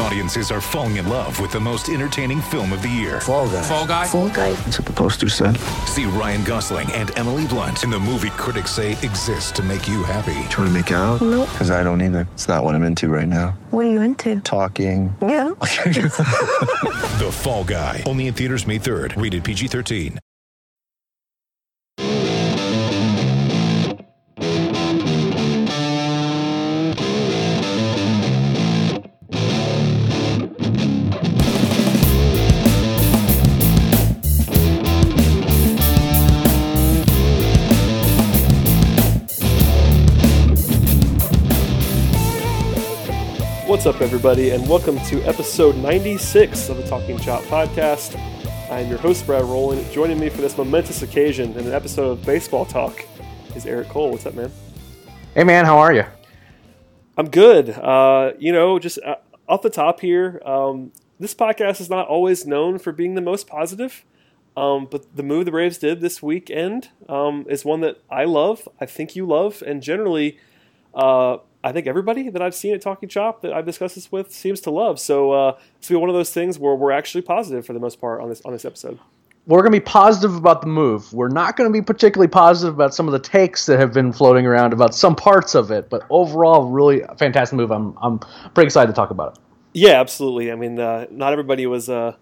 Audiences are falling in love with the most entertaining film of the year. Fall guy. Fall guy. Fall guy. That's what the poster said. See Ryan Gosling and Emily Blunt in the movie critics say exists to make you happy. Trying to make it out? Nope. Because I don't either. It's not what I'm into right now. What are you into? Talking. Yeah. The Fall Guy. Only in theaters May 3rd. Rated PG-13. What's up, everybody, and welcome to episode 96 of the Talking Chop podcast. I'm your host, Brad Rowland. Joining me for this momentous occasion in an episode of Baseball Talk is Eric Cole. What's up, man? Hey man, how are you? I'm good. Uh, you know, just uh, off the top here, um, this podcast is not always known for being the most positive, um, but the move the Braves did this weekend um, is one that I love. I think you love, and generally, uh, I think everybody that I've seen at Talking Chop that I've discussed this with seems to love. So uh, it's gonna be one of those things where we're actually positive for the most part on this on this episode. We're going to be positive about the move. We're not going to be particularly positive about some of the takes that have been floating around about some parts of it, but overall, really fantastic move. I'm I'm pretty excited to talk about it. Yeah, absolutely. I mean, uh, not everybody was uh,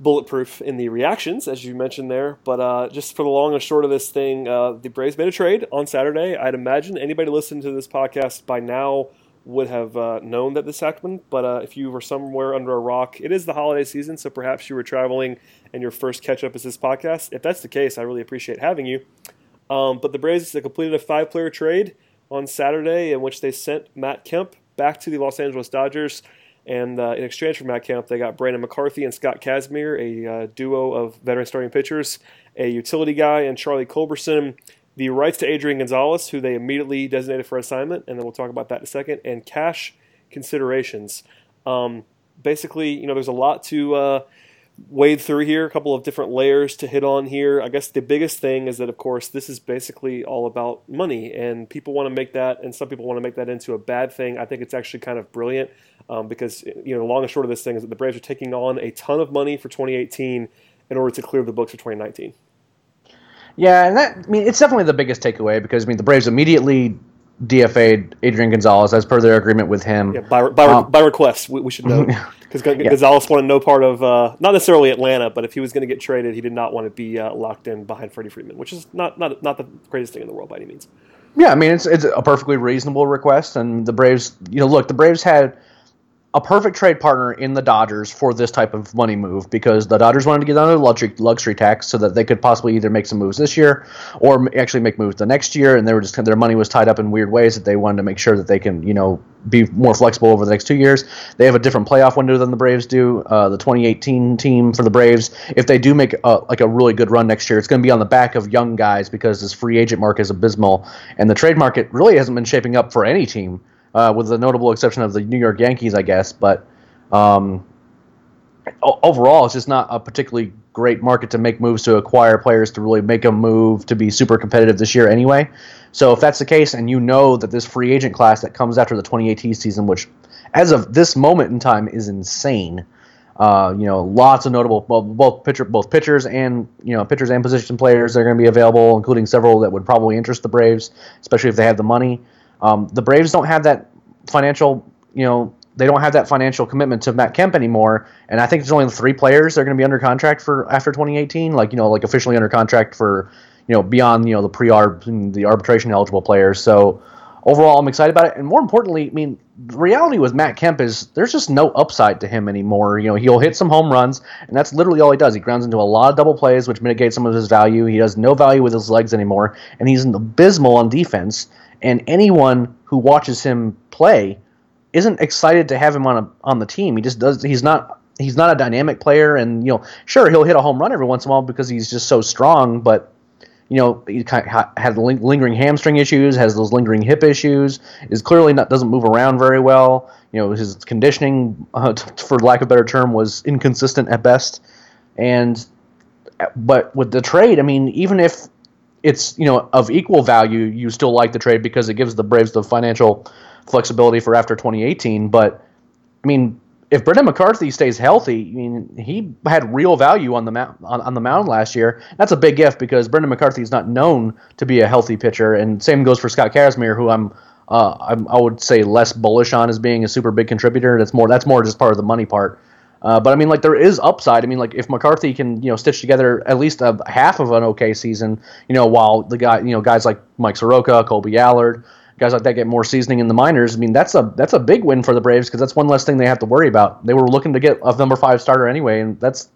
bulletproof in the reactions, as you mentioned there. But uh, just for the long and short of this thing, uh, the Braves made a trade on Saturday. I'd imagine anybody listening to this podcast by now would have uh, known that this happened. But uh, if you were somewhere under a rock, it is the holiday season, so perhaps you were traveling and your first catch up is this podcast. If that's the case, I really appreciate having you. Um, but the Braves completed a five player trade on Saturday in which they sent Matt Kemp back to the Los Angeles Dodgers. And uh, in exchange for Matt Kemp, they got Brandon McCarthy and Scott Kazmir, a uh, duo of veteran starting pitchers, a utility guy, and Charlie Culberson, the rights to Adrian Gonzalez, who they immediately designated for assignment, and then we'll talk about that in a second, and cash considerations. Um, basically, you know, there's a lot to uh, wade through here, a couple of different layers to hit on here. I guess the biggest thing is that, of course, this is basically all about money, and people want to make that, and some people want to make that into a bad thing. I think it's actually kind of brilliant um, because, you know, the long and short of this thing is that the Braves are taking on a ton of money for 2018 in order to clear the books for 2019. Yeah, and that I mean it's definitely the biggest takeaway because I mean the Braves immediately DFA'd Adrian Gonzalez as per their agreement with him. Yeah, by, by, Um, by request, we, we should know. Because Gonzalez wanted no part of, uh, not necessarily Atlanta, but if he was going to get traded, he did not want to be uh, locked in behind Freddie Freeman, which is not, not, not the greatest thing in the world by any means. Yeah, I mean it's it's a perfectly reasonable request, and the Braves, you know, look, the Braves had a perfect trade partner in the Dodgers for this type of money move because the Dodgers wanted to get under the luxury, luxury tax so that they could possibly either make some moves this year or actually make moves the next year, and they were just their money was tied up in weird ways that they wanted to make sure that they can, you know, be more flexible over the next two years. They have a different playoff window than the Braves do. Uh, the 2018 team for the Braves, if they do make a, like a really good run next year, it's going to be on the back of young guys because this free agent market is abysmal, and the trade market really hasn't been shaping up for any team, uh, with the notable exception of the New York Yankees, I guess. But um, overall, it's just not a particularly great market to make moves to acquire players to really make a move to be super competitive this year anyway. So if that's the case, and you know that this free agent class that comes after the 2018 season, which as of this moment in time is insane. Uh, you know, lots of notable well, both pitcher both pitchers and you know pitchers and position players that are going to be available, including several that would probably interest the Braves, especially if they have the money. Um, the Braves don't have that financial, you know, they don't have that financial commitment to Matt Kemp anymore, and I think there's only three players that are going to be under contract for after 2018, like you know, like officially under contract for you know beyond you know the pre-arb the arbitration eligible players. So overall, I'm excited about it, and more importantly, I mean, the reality with Matt Kemp is there's just no upside to him anymore. You know, he'll hit some home runs, and that's literally all he does. He grounds into a lot of double plays, which mitigates some of his value. He has no value with his legs anymore, and he's abysmal on defense. And anyone who watches him play isn't excited to have him on a, on the team. He just does. He's not. He's not a dynamic player, and you know, sure he'll hit a home run every once in a while because he's just so strong. But you know, he kind of ha- had ling- lingering hamstring issues, has those lingering hip issues, is clearly not doesn't move around very well. You know, his conditioning, uh, t- for lack of a better term, was inconsistent at best. And but with the trade, I mean, even if it's you know of equal value, you still like the trade because it gives the Braves the financial flexibility for after 2018. But I mean, if Brandon McCarthy stays healthy, I mean, he had real value on the mound on, on the mound last year. That's a big if because Brandon McCarthy is not known to be a healthy pitcher, and same goes for Scott Kazmir, who I'm. Uh, I'm, I would say less bullish on as being a super big contributor. That's more. That's more just part of the money part. Uh, but I mean, like there is upside. I mean, like if McCarthy can you know stitch together at least a half of an okay season, you know, while the guy you know guys like Mike Soroka, Kolby Allard, guys like that get more seasoning in the minors. I mean, that's a that's a big win for the Braves because that's one less thing they have to worry about. They were looking to get a number five starter anyway, and that's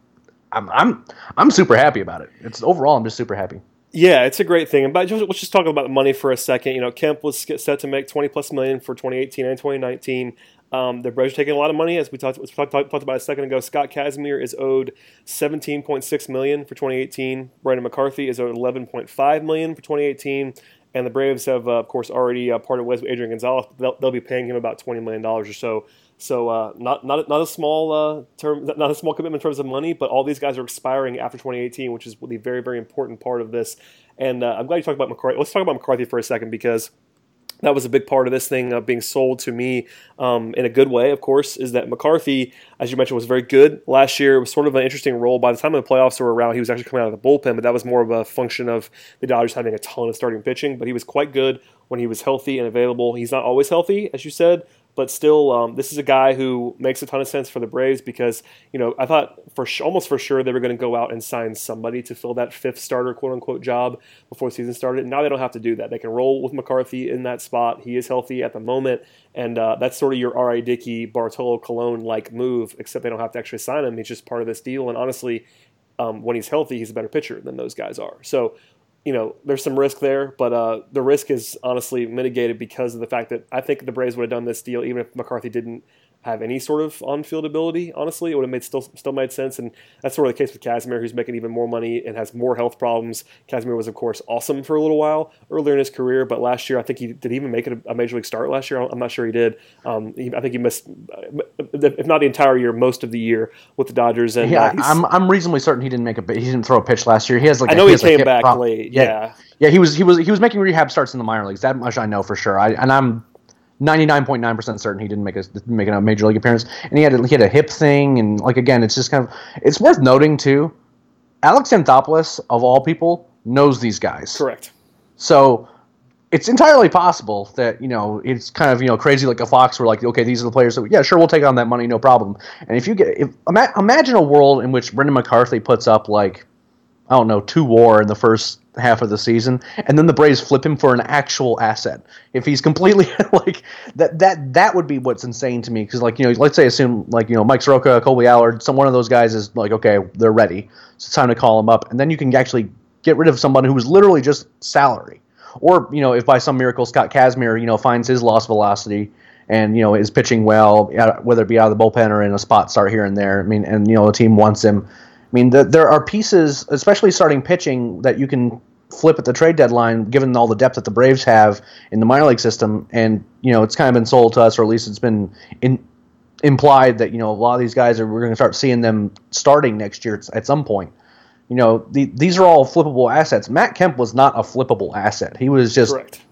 I'm I'm I'm super happy about it. It's overall I'm just super happy. Yeah, it's a great thing. And but just, let's just talk about the money for a second. You know, Kemp was set to make 20 plus million for 2018 and 2019. Um, the Braves are taking a lot of money, as we talked, we talked, talked about a second ago. Scott Kazmir is owed 17.6 million for 2018. Brandon McCarthy is owed 11.5 million for 2018. And the Braves have, uh, of course, already uh, parted ways with Adrian Gonzalez. They'll, they'll, be paying him about 20 million dollars or so. So uh, not not not a small uh, term, not a small commitment in terms of money. But all these guys are expiring after 2018, which is the very very important part of this. And uh, I'm glad you talked about McCarthy. Let's talk about McCarthy for a second because that was a big part of this thing uh, being sold to me um, in a good way, of course, is that McCarthy, as you mentioned, was very good last year. It was sort of an interesting role. By the time the playoffs were around, he was actually coming out of the bullpen, but that was more of a function of the Dodgers having a ton of starting pitching. But he was quite good when he was healthy and available. He's not always healthy, as you said, but still, um, this is a guy who makes a ton of sense for the Braves because you know I thought for sh- almost for sure they were going to go out and sign somebody to fill that fifth starter quote unquote job before the season started. And Now they don't have to do that. They can roll with McCarthy in that spot. He is healthy at the moment, and uh, that's sort of your R.A. Dickey, Bartolo Colon like move. Except they don't have to actually sign him. He's just part of this deal. And honestly, um, when he's healthy, he's a better pitcher than those guys are. So you know, there's some risk there, but uh, the risk is honestly mitigated because of the fact that I think the Braves would have done this deal even if McCarthy didn't have any sort of on-field ability. Honestly, it would have made still still made sense, and that's sort of the case with Kazmir, who's making even more money and has more health problems. Kazmir was, of course, awesome for a little while earlier in his career, but last year I think he did he even make it a major league start last year. I'm not sure he did. Um, he, I think he missed, if not the entire year, most of the year with the Dodgers. And yeah, uh, I'm I'm reasonably certain he didn't make a he didn't throw a pitch last year. He has like I know he, he came back late. Yeah. yeah. yeah, he was he was he was making rehab starts in the minor leagues. That much I know for sure. I and I'm 99.9% certain he didn't make a make a major league appearance. And he had a, he had a hip thing and like again it's just kind of it's worth noting too Alex Anthopoulos of all people knows these guys. Correct. So it's entirely possible that you know it's kind of you know crazy like a fox where like okay these are the players that yeah sure we'll take on that money no problem. And if you get if, imagine a world in which Brandon McCarthy puts up like I don't know two WAR in the first half of the season, and then the Braves flip him for an actual asset. If he's completely like that, that that would be what's insane to me. Because like you know, let's say assume like you know Mike Soroka, Kolby Allard, some one of those guys is like okay, they're ready. So it's time to call them up, and then you can actually get rid of someone who was literally just salary. Or you know, if by some miracle Scott Kazmir you know finds his lost velocity and you know is pitching well, whether it be out of the bullpen or in a spot start here and there. I mean, and you know the team wants him mean, the, there are pieces, especially starting pitching, that you can flip at the trade deadline, given all the depth that the Braves have in the minor league system. And you know, it's kind of been sold to us, or at least it's been in, implied that you know a lot of these guys are we're going to start seeing them starting next year at some point. You know, the, these are all flippable assets. Matt Kemp was not a flippable asset. He was just Correct.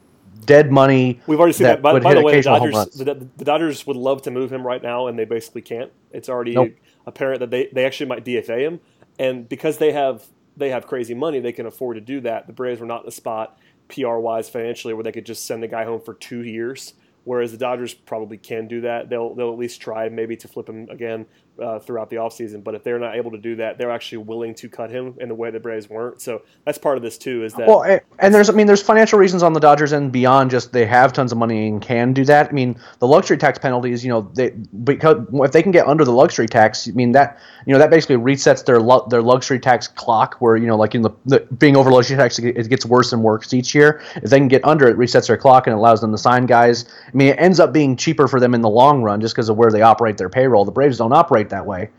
dead money. We've already seen that. By, by the way, the Dodgers, the, the Dodgers would love to move him right now, and they basically can't. It's already Nope. apparent that they, they actually might DFA him, and because they have they have crazy money, they can afford to do that. The Braves were not in a spot PR wise financially where they could just send the guy home for two years. Whereas the Dodgers probably can do that. They'll they'll at least try maybe to flip him again uh, throughout the offseason. But if they're not able to do that, they're actually willing to cut him in the way the Braves weren't. So that's part of this too. Is that Well, a- and there's, I mean, there's financial reasons on the Dodgers and beyond just they have tons of money and can do that. I mean, the luxury tax penalties, you know, they because if they can get under the luxury tax, I mean that you know that basically resets their lu- their luxury tax clock, where you know, like in the, the being over luxury tax, it gets worse and worse each year. If they can get under it, resets their clock and allows them to sign guys. I mean, it ends up being cheaper for them in the long run just because of where they operate their payroll. The Braves don't operate that way.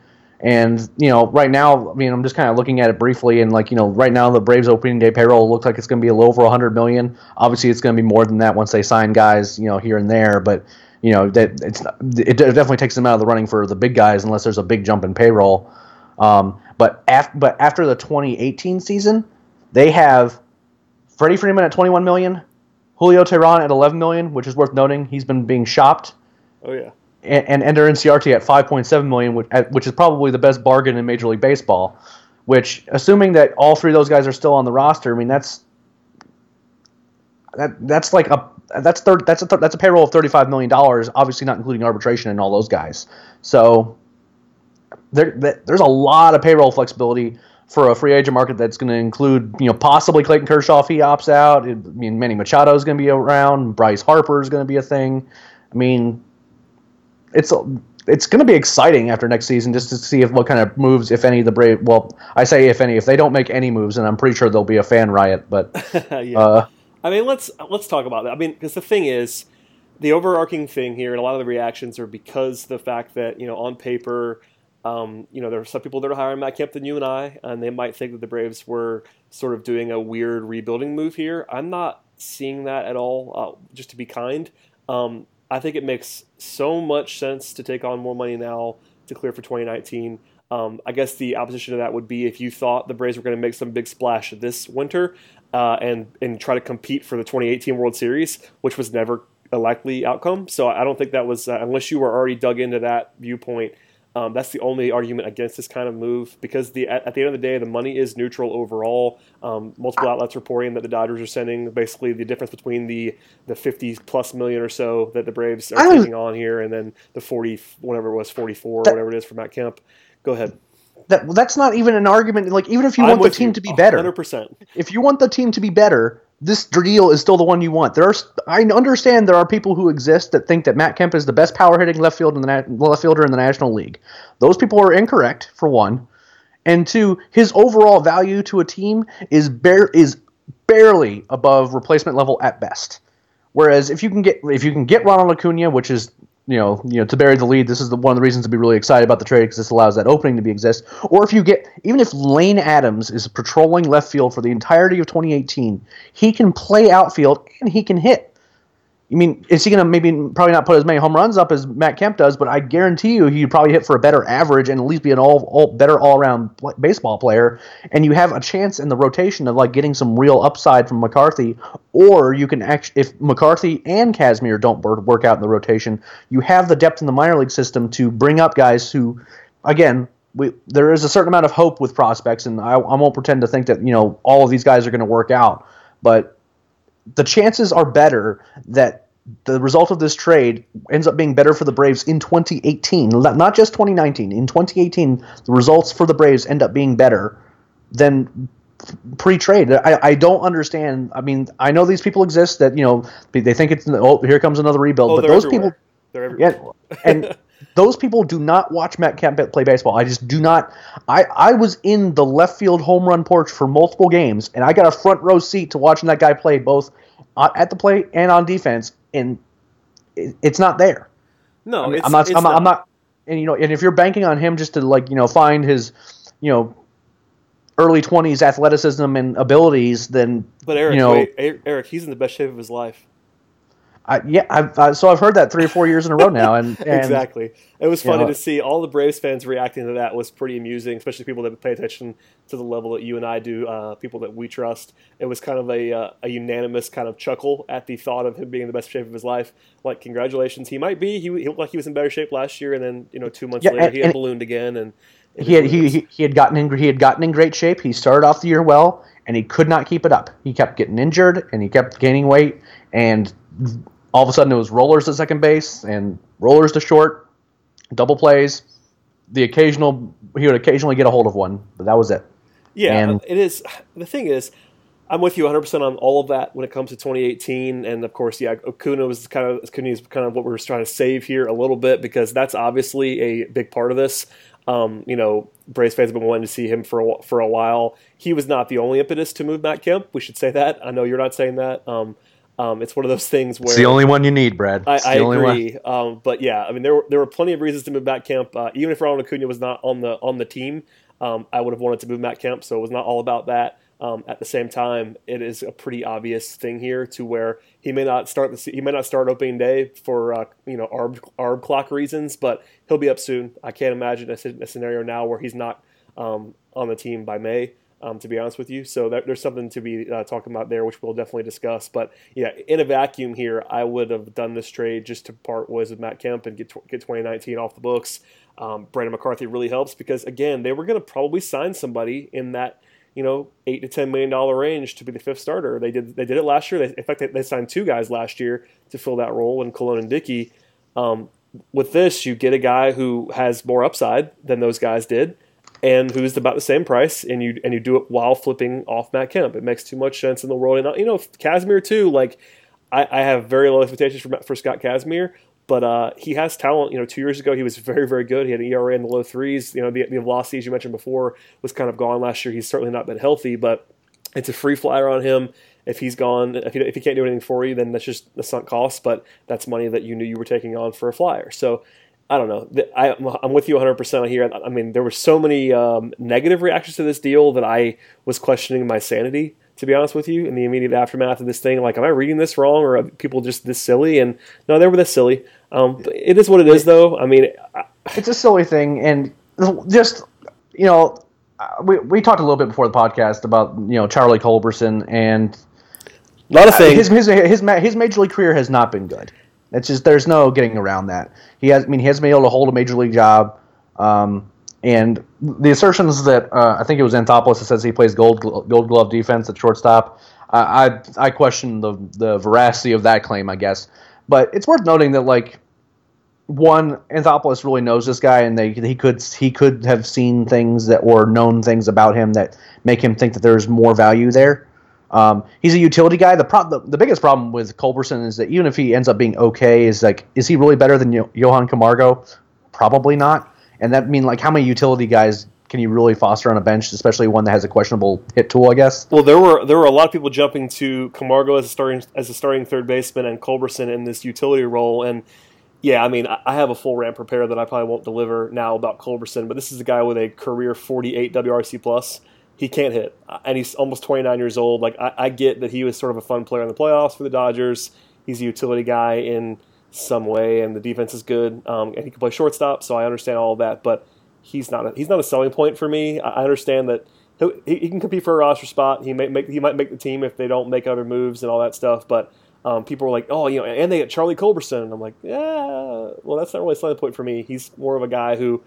And you know, right now, I mean, I'm just kind of looking at it briefly, and like you know, right now the Braves opening day payroll looks like it's going to be a little over 100 million. Obviously, it's going to be more than that once they sign guys, you know, here and there. But you know, that it's it definitely takes them out of the running for the big guys unless there's a big jump in payroll. Um, But af- but after the 2018 season, they have Freddie Freeman at 21 million, Julio Teheran at 11 million, which is worth noting. He's been being shopped, Oh yeah. And, and Ender Inciarte at 5.7 million, which, at- which is probably the best bargain in Major League Baseball. Which, assuming that all three of those guys are still on the roster, I mean that's that that's like a that's third that's a th- that's a payroll of 35 million dollars, obviously not including arbitration and all those guys. So there, there's a lot of payroll flexibility for a free agent market that's going to include, you know, possibly Clayton Kershaw if he opts out. I mean, Manny Machado is going to be around. Bryce Harper is going to be a thing. I mean, it's it's going to be exciting after next season just to see if what kind of moves, if any, the Brave. Well, I say if any, if they don't make any moves, and I'm pretty sure there'll be a fan riot. But yeah. uh, I mean, let's let's talk about that. I mean, because the thing is, the overarching thing here, and a lot of the reactions are because the fact that you know on paper, um, you know, there are some people that are higher on Matt Kemp than you and I, and they might think that the Braves were sort of doing a weird rebuilding move here. I'm not seeing that at all. Uh, just to be kind, um, I think it makes so much sense to take on more money now to clear for 2019. Um, I guess the opposition to that would be if you thought the Braves were going to make some big splash this winter uh, and and try to compete for the 2018 World Series, which was never a likely outcome. So I don't think that was uh, unless you were already dug into that viewpoint. Um, that's the only argument against this kind of move because the at, at the end of the day, the money is neutral overall. Um, multiple outlets reporting that the Dodgers are sending basically the difference between the the 50 plus million or so that the Braves are taking on here, and then the 40 whatever it was 44 whatever it is for Matt Kemp. Go ahead. that well, that's not even an argument. Like even if you I'm want the team you, to be better, 100%. if you want the team to be better, this deal is still the one you want. There are, I understand there are people who exist that think that Matt Kemp is the best power hitting left field in the left fielder in the National League. Those people are incorrect for one, and two, his overall value to a team is bare is barely above replacement level at best. Whereas if you can get if you can get Ronald Acuna, which is you know you know to bury the lead, this is the, one of the reasons to be really excited about the trade because this allows that opening to be exist. Or if you get even if Lane Adams is patrolling left field for the entirety of 2018, he can play outfield and he can hit. I mean, is he going to maybe probably not put as many home runs up as Matt Kemp does, but I guarantee you he'd probably hit for a better average and at least be an all, all better all around baseball player. And you have a chance in the rotation of like getting some real upside from McCarthy, or you can actually if McCarthy and Kazmir don't wor- work out in the rotation, you have the depth in the minor league system to bring up guys who, again. We, there is a certain amount of hope with prospects, and I, I won't pretend to think that you know all of these guys are going to work out. But the chances are better that the result of this trade ends up being better for the Braves in 2018, not just 2019. In 2018, the results for the Braves end up being better than pre-trade. I, I don't understand. I mean, I know these people exist that you know they think it's oh here comes another rebuild, Oh, but those everywhere. people They're everywhere. yeah, and those people do not watch Matt Kemp play baseball. I just do not. I I was in the left field home run porch for multiple games, and I got a front row seat to watching that guy play both at the plate and on defense, and it, it's not there. No, I mean, I'm not. I'm, not. I'm not. And you know, and if you're banking on him just to like you know find his, you know, early 20s athleticism and abilities, then But Eric, you know, wait, Eric, he's in the best shape of his life. I, yeah, I've, I, so I've heard that three or four years in a row now, and, and exactly. It was you funny know- to see all the Braves fans reacting to that was pretty amusing, especially people that pay attention to the level that you and I do, uh, people that we trust. It was kind of a, uh, a unanimous kind of chuckle at the thought of him being in the best shape of his life. Like, congratulations, he might be. He, he looked like he was in better shape last year, and then you know two months Yeah, later and- he had ballooned again, and he had he, he, he had gotten in he had gotten in great shape. He started off the year well, and he could not keep it up. He kept getting injured, and he kept gaining weight, and all of a sudden it was rollers to second base and rollers to short, double plays. The occasional he would occasionally get a hold of one, but that was it. Yeah, And- it is. The thing is, I'm with you 100 percent on all of that when it comes to 2018, and of course, yeah, Okuna was kind of Acuna is kind of what we're trying to save here a little bit because that's obviously a big part of this. Um, you know, Braves fans have been wanting to see him for a, for a while. He was not the only impetus to move Matt Kemp. We should say that. I know you're not saying that. Um, um, it's one of those things where It's the only one you need, Brad. I, It's I the only one. agree, um, but yeah, I mean there were there were plenty of reasons to move Matt Kemp. Uh, even if Ronald Acuna was not on the on the team, um, I would have wanted to move Matt Kemp. So it was not all about that. Um, at the same time, it is a pretty obvious thing here to where he may not start the he may not start opening day for uh, you know arb arb clock reasons, but he'll be up soon. I can't imagine a, a scenario now where he's not um, on the team by May. Um, to be honest with you, so there, there's something to be uh, talking about there, which we'll definitely discuss. But yeah, in a vacuum here, I would have done this trade just to part ways with Matt Kemp and get get 2019 off the books. Um, Brandon McCarthy really helps because again, they were going to probably sign somebody in that you know eight to ten million dollar range to be the fifth starter. They did they did it last year. They, in fact, they, signed two guys last year to fill that role in Colon and Dickey. Um, with this, you get a guy who has more upside than those guys did, and who's about the same price, and you and you do it while flipping off Matt Kemp. It makes too much sense in the world. And you know, Kazmir too. Like I, I have very low expectations for for Scott Kazmir, but uh, he has talent. You know, two years ago he was very very good. He had an ERA in the low threes. You know, the, the velocity as you mentioned before was kind of gone last year. He's certainly not been healthy, but it's a free flyer on him. If he's gone, if he, if he can't do anything for you, then that's just a sunk cost. But that's money that you knew you were taking on for a flyer. So I don't know. I, I'm with you 100% here. I mean, there were so many um, negative reactions to this deal that I was questioning my sanity, to be honest with you, in the immediate aftermath of this thing. Like, am I reading this wrong or are people just this silly? And no, they were this silly. Um, it is what it is, though. I mean, I, it's a silly thing. And just, you know, we, we talked a little bit before the podcast about, you know, Charlie Culberson and. A thing. His, his, his, his major league career has not been good. It's just there's no getting around that. He has, I mean, he hasn't been able to hold a major league job. Um, and the assertions that uh, I think it was Anthopoulos that says he plays gold gold glove defense at shortstop. Uh, I I question the the veracity of that claim. I guess, but it's worth noting that like one Anthopoulos really knows this guy, and they he could he could have seen things that or known things about him that make him think that there's more value there. Um, he's a utility guy. The, pro- the, the biggest problem with Culberson is that even if he ends up being okay, is like, is he really better than Yo- Johan Camargo? Probably not. And that mean like how many utility guys can you really foster on a bench, especially one that has a questionable hit tool? I guess. Well, there were there were a lot of people jumping to Camargo as a starting as a starting third baseman and Culberson in this utility role, and yeah, I mean, I have a full rant prepared that I probably won't deliver now about Culberson, but this is a guy with a career 48 WRC plus he can't hit, uh, and he's almost 29 years old. Like I, I, get that he was sort of a fun player in the playoffs for the Dodgers. He's a utility guy in some way, and the defense is good, um, and he can play shortstop. So I understand all of that, but he's not a, he's not a selling point for me. I understand that he, he can compete for a roster spot. He may make he might make the team if they don't make other moves and all that stuff, but. Um, people were like, "Oh, you know," and they get Charlie Culberson, and I'm like, "Yeah, well, that's not really a selling point for me. He's more of a guy who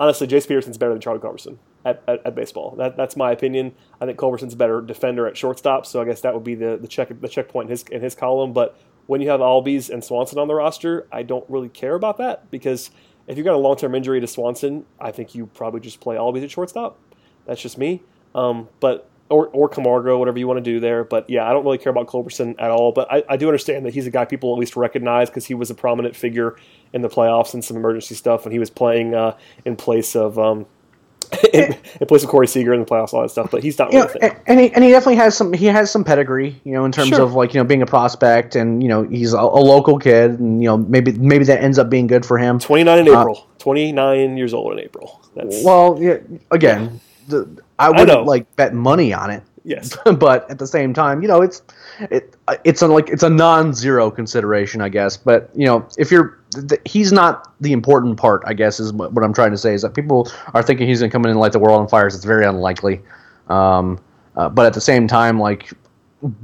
honestly, Jace Peterson's better than Charlie Culberson at, at, at, baseball. That, that's my opinion. I think Culberson's a better defender at shortstop, so I guess that would be the, the check the checkpoint in his in his column. But when you have Albies and Swanson on the roster, I don't really care about that because if you've got a long term injury to Swanson, I think you probably just play Albies at shortstop. That's just me. Um, but or, or Camargo, whatever you want to do there. But yeah, I don't really care about Culberson at all. But I, I do understand that he's a guy people at least recognize because he was a prominent figure in the playoffs and some emergency stuff, and he was playing uh, in place of. Um, in, in, place of Corey Seager in the playoffs, all that stuff, but he's not. Yeah, and, and he and he definitely has some. He has some pedigree, you know, in terms sure. of like you know being a prospect, and you know he's a, a, local kid, and you know maybe maybe that ends up being good for him. Twenty nine in uh, April. Twenty nine years old in April. That's, well, yeah, again, yeah. The, I wouldn't like bet money on it. Yes, but at the same time, you know, it's it it's a like it's a non-zero consideration, I guess. But you know, if you're he's not the important part, I guess, is what, what I'm trying to say is that people are thinking he's going to come in and light the world on fire. It's very unlikely. Um, uh, but at the same time, like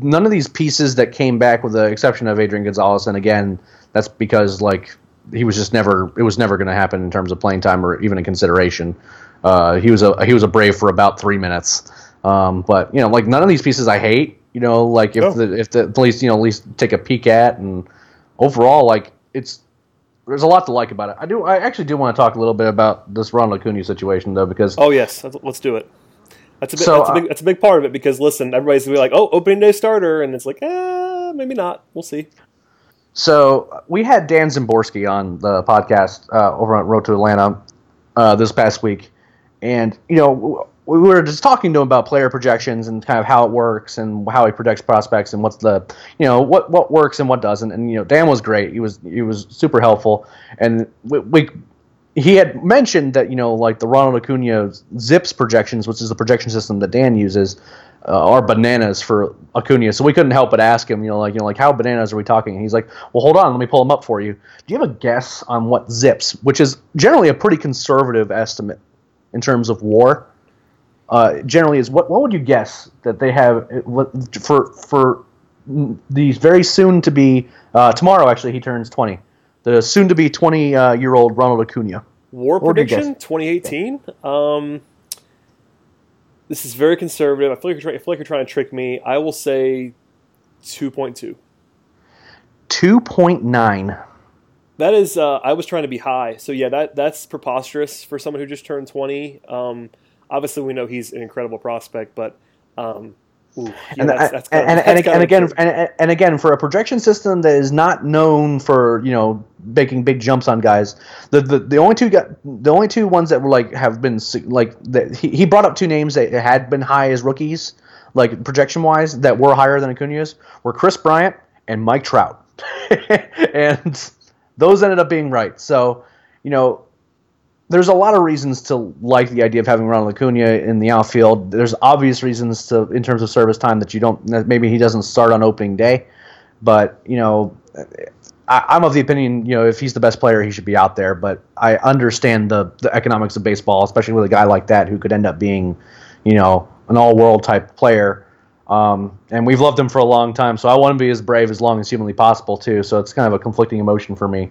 none of these pieces that came back, with the exception of Adrian Gonzalez, and again, that's because like he was just never it was never going to happen in terms of playing time or even a consideration. Uh, he was a he was a brave for about three minutes. Um, but you know, like none of these pieces I hate. You know, like if oh. the if the police you know at least take a peek at and overall like it's there's a lot to like about it. I do I actually do want to talk a little bit about this Ronald Acuna situation though because oh yes let's do it. That's a big, so, that's, a big, uh, that's a big part of it because listen, everybody's gonna be like, oh, opening day starter, and it's like, eh, maybe not. We'll see. So we had Dan Szymborski on the podcast uh, over on Road to Atlanta uh, this past week, and you know we were just talking to him about player projections and kind of how it works and how he projects prospects and what's the you know what what works and what doesn't. And you know Dan was great. He was he was super helpful. And we, we he had mentioned that you know like the Ronald Acuna ZiPS projections which is the projection system that Dan uses uh, are bananas for Acuna. So we couldn't help but ask him you know like you know like how bananas are we talking? And he's like well hold on. Let me pull them up for you. Do you have a guess on what ZiPS which is generally a pretty conservative estimate in terms of WAR uh, generally is what what would you guess that they have uh, for for these very soon to be uh, tomorrow actually he turns 20 the soon to be 20 uh, year old Ronald Acuna War What prediction 2018. Um, this is very conservative. I feel like you're trying, I feel like you're trying to trick me. I will say 2.2. 2.9 That is, uh, I was trying to be high. So yeah, that that's preposterous for someone who just turned 20. Um, obviously, we know he's an incredible prospect, but um, ooh, yeah, and, that's, that's and, kinda- and, and, again and, and again for a projection system that is not known for you know making big jumps on guys the the, the only two got the only two ones that were like have been like that he, he brought up two names that had been high as rookies like projection wise that were higher than Acuna's were Kris Bryant and Mike Trout. And those ended up being right. So you know there's a lot of reasons to like the idea of having Ronald Acuna in the outfield. There's obvious reasons to, in terms of service time, that you don't. that Maybe he doesn't start on opening day, but you know, I, I'm of the opinion, you know, if he's the best player, he should be out there. But I understand the the economics of baseball, especially with a guy like that who could end up being, you know, an all-world type player. Um, and we've loved him for a long time, so I want to be as brave as long as humanly possible too. So it's kind of a conflicting emotion for me,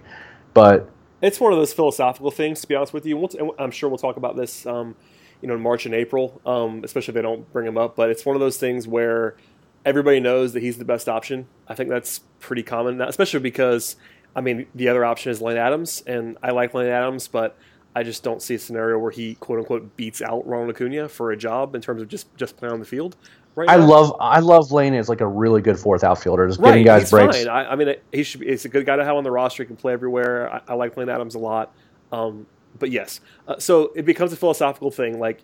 but it's one of those philosophical things, to be honest with you. We'll t- I'm sure we'll talk about this, um, you know, in March and April, um, especially if they don't bring him up. But it's one of those things where everybody knows that he's the best option. I think that's pretty common, especially because, I mean, the other option is Lane Adams, and I like Lane Adams, but I just don't see a scenario where he quote unquote beats out Ronald Acuna for a job in terms of just just playing on the field. Right I now. love I love Lane as like a really good fourth outfielder, just Right, getting guys he's breaks. fine. I, I mean, he should. Be, he's a good guy to have on the roster. He can play everywhere. I, I like Lane Adams a lot. Um, but yes, uh, so it becomes a philosophical thing. Like,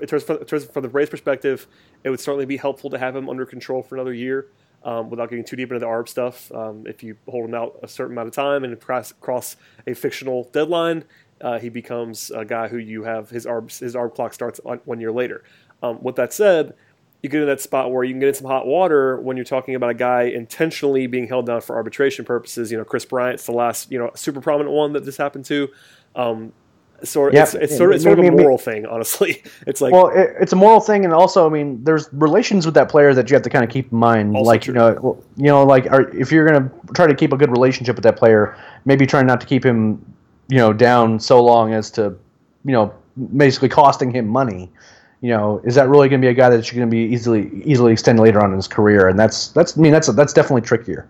in terms, from, in terms from the Braves' perspective, it would certainly be helpful to have him under control for another year, um, without getting too deep into the ARB stuff. Um, if you hold him out a certain amount of time and cross, cross a fictional deadline, uh, he becomes a guy who you have his ARB his ARB clock starts on, one year later. Um, with that said, you get in that spot where you can get in some hot water when you're talking about a guy intentionally being held down for arbitration purposes. You know, Kris Bryant's the last, you know, super prominent one that this happened to. Um, so Yeah, it's, it's sort of, it's sort of a moral thing, honestly. It's like, well, it, it's a moral thing, and also, I mean, there's relations with that player that you have to kind of keep in mind. Like true. you know, you know, like are, if you're gonna try to keep a good relationship with that player, maybe try not to keep him, you know, down so long as to, you know, basically costing him money. You know, is that really going to be a guy that's going to be easily easily extended later on in his career? And that's that's I mean that's that's definitely trickier.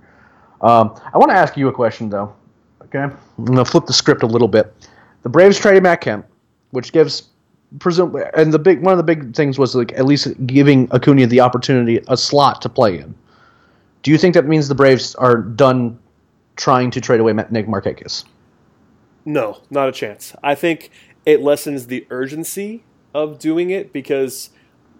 Um, I want to ask you a question though. Okay, I'm going to flip the script a little bit. The Braves traded Matt Kemp, which gives presumably, and the big one of the big things was like at least giving Acuna the opportunity a slot to play in. Do you think that means the Braves are done trying to trade away Nick Markakis? No, not a chance. I think it lessens the urgency of doing it because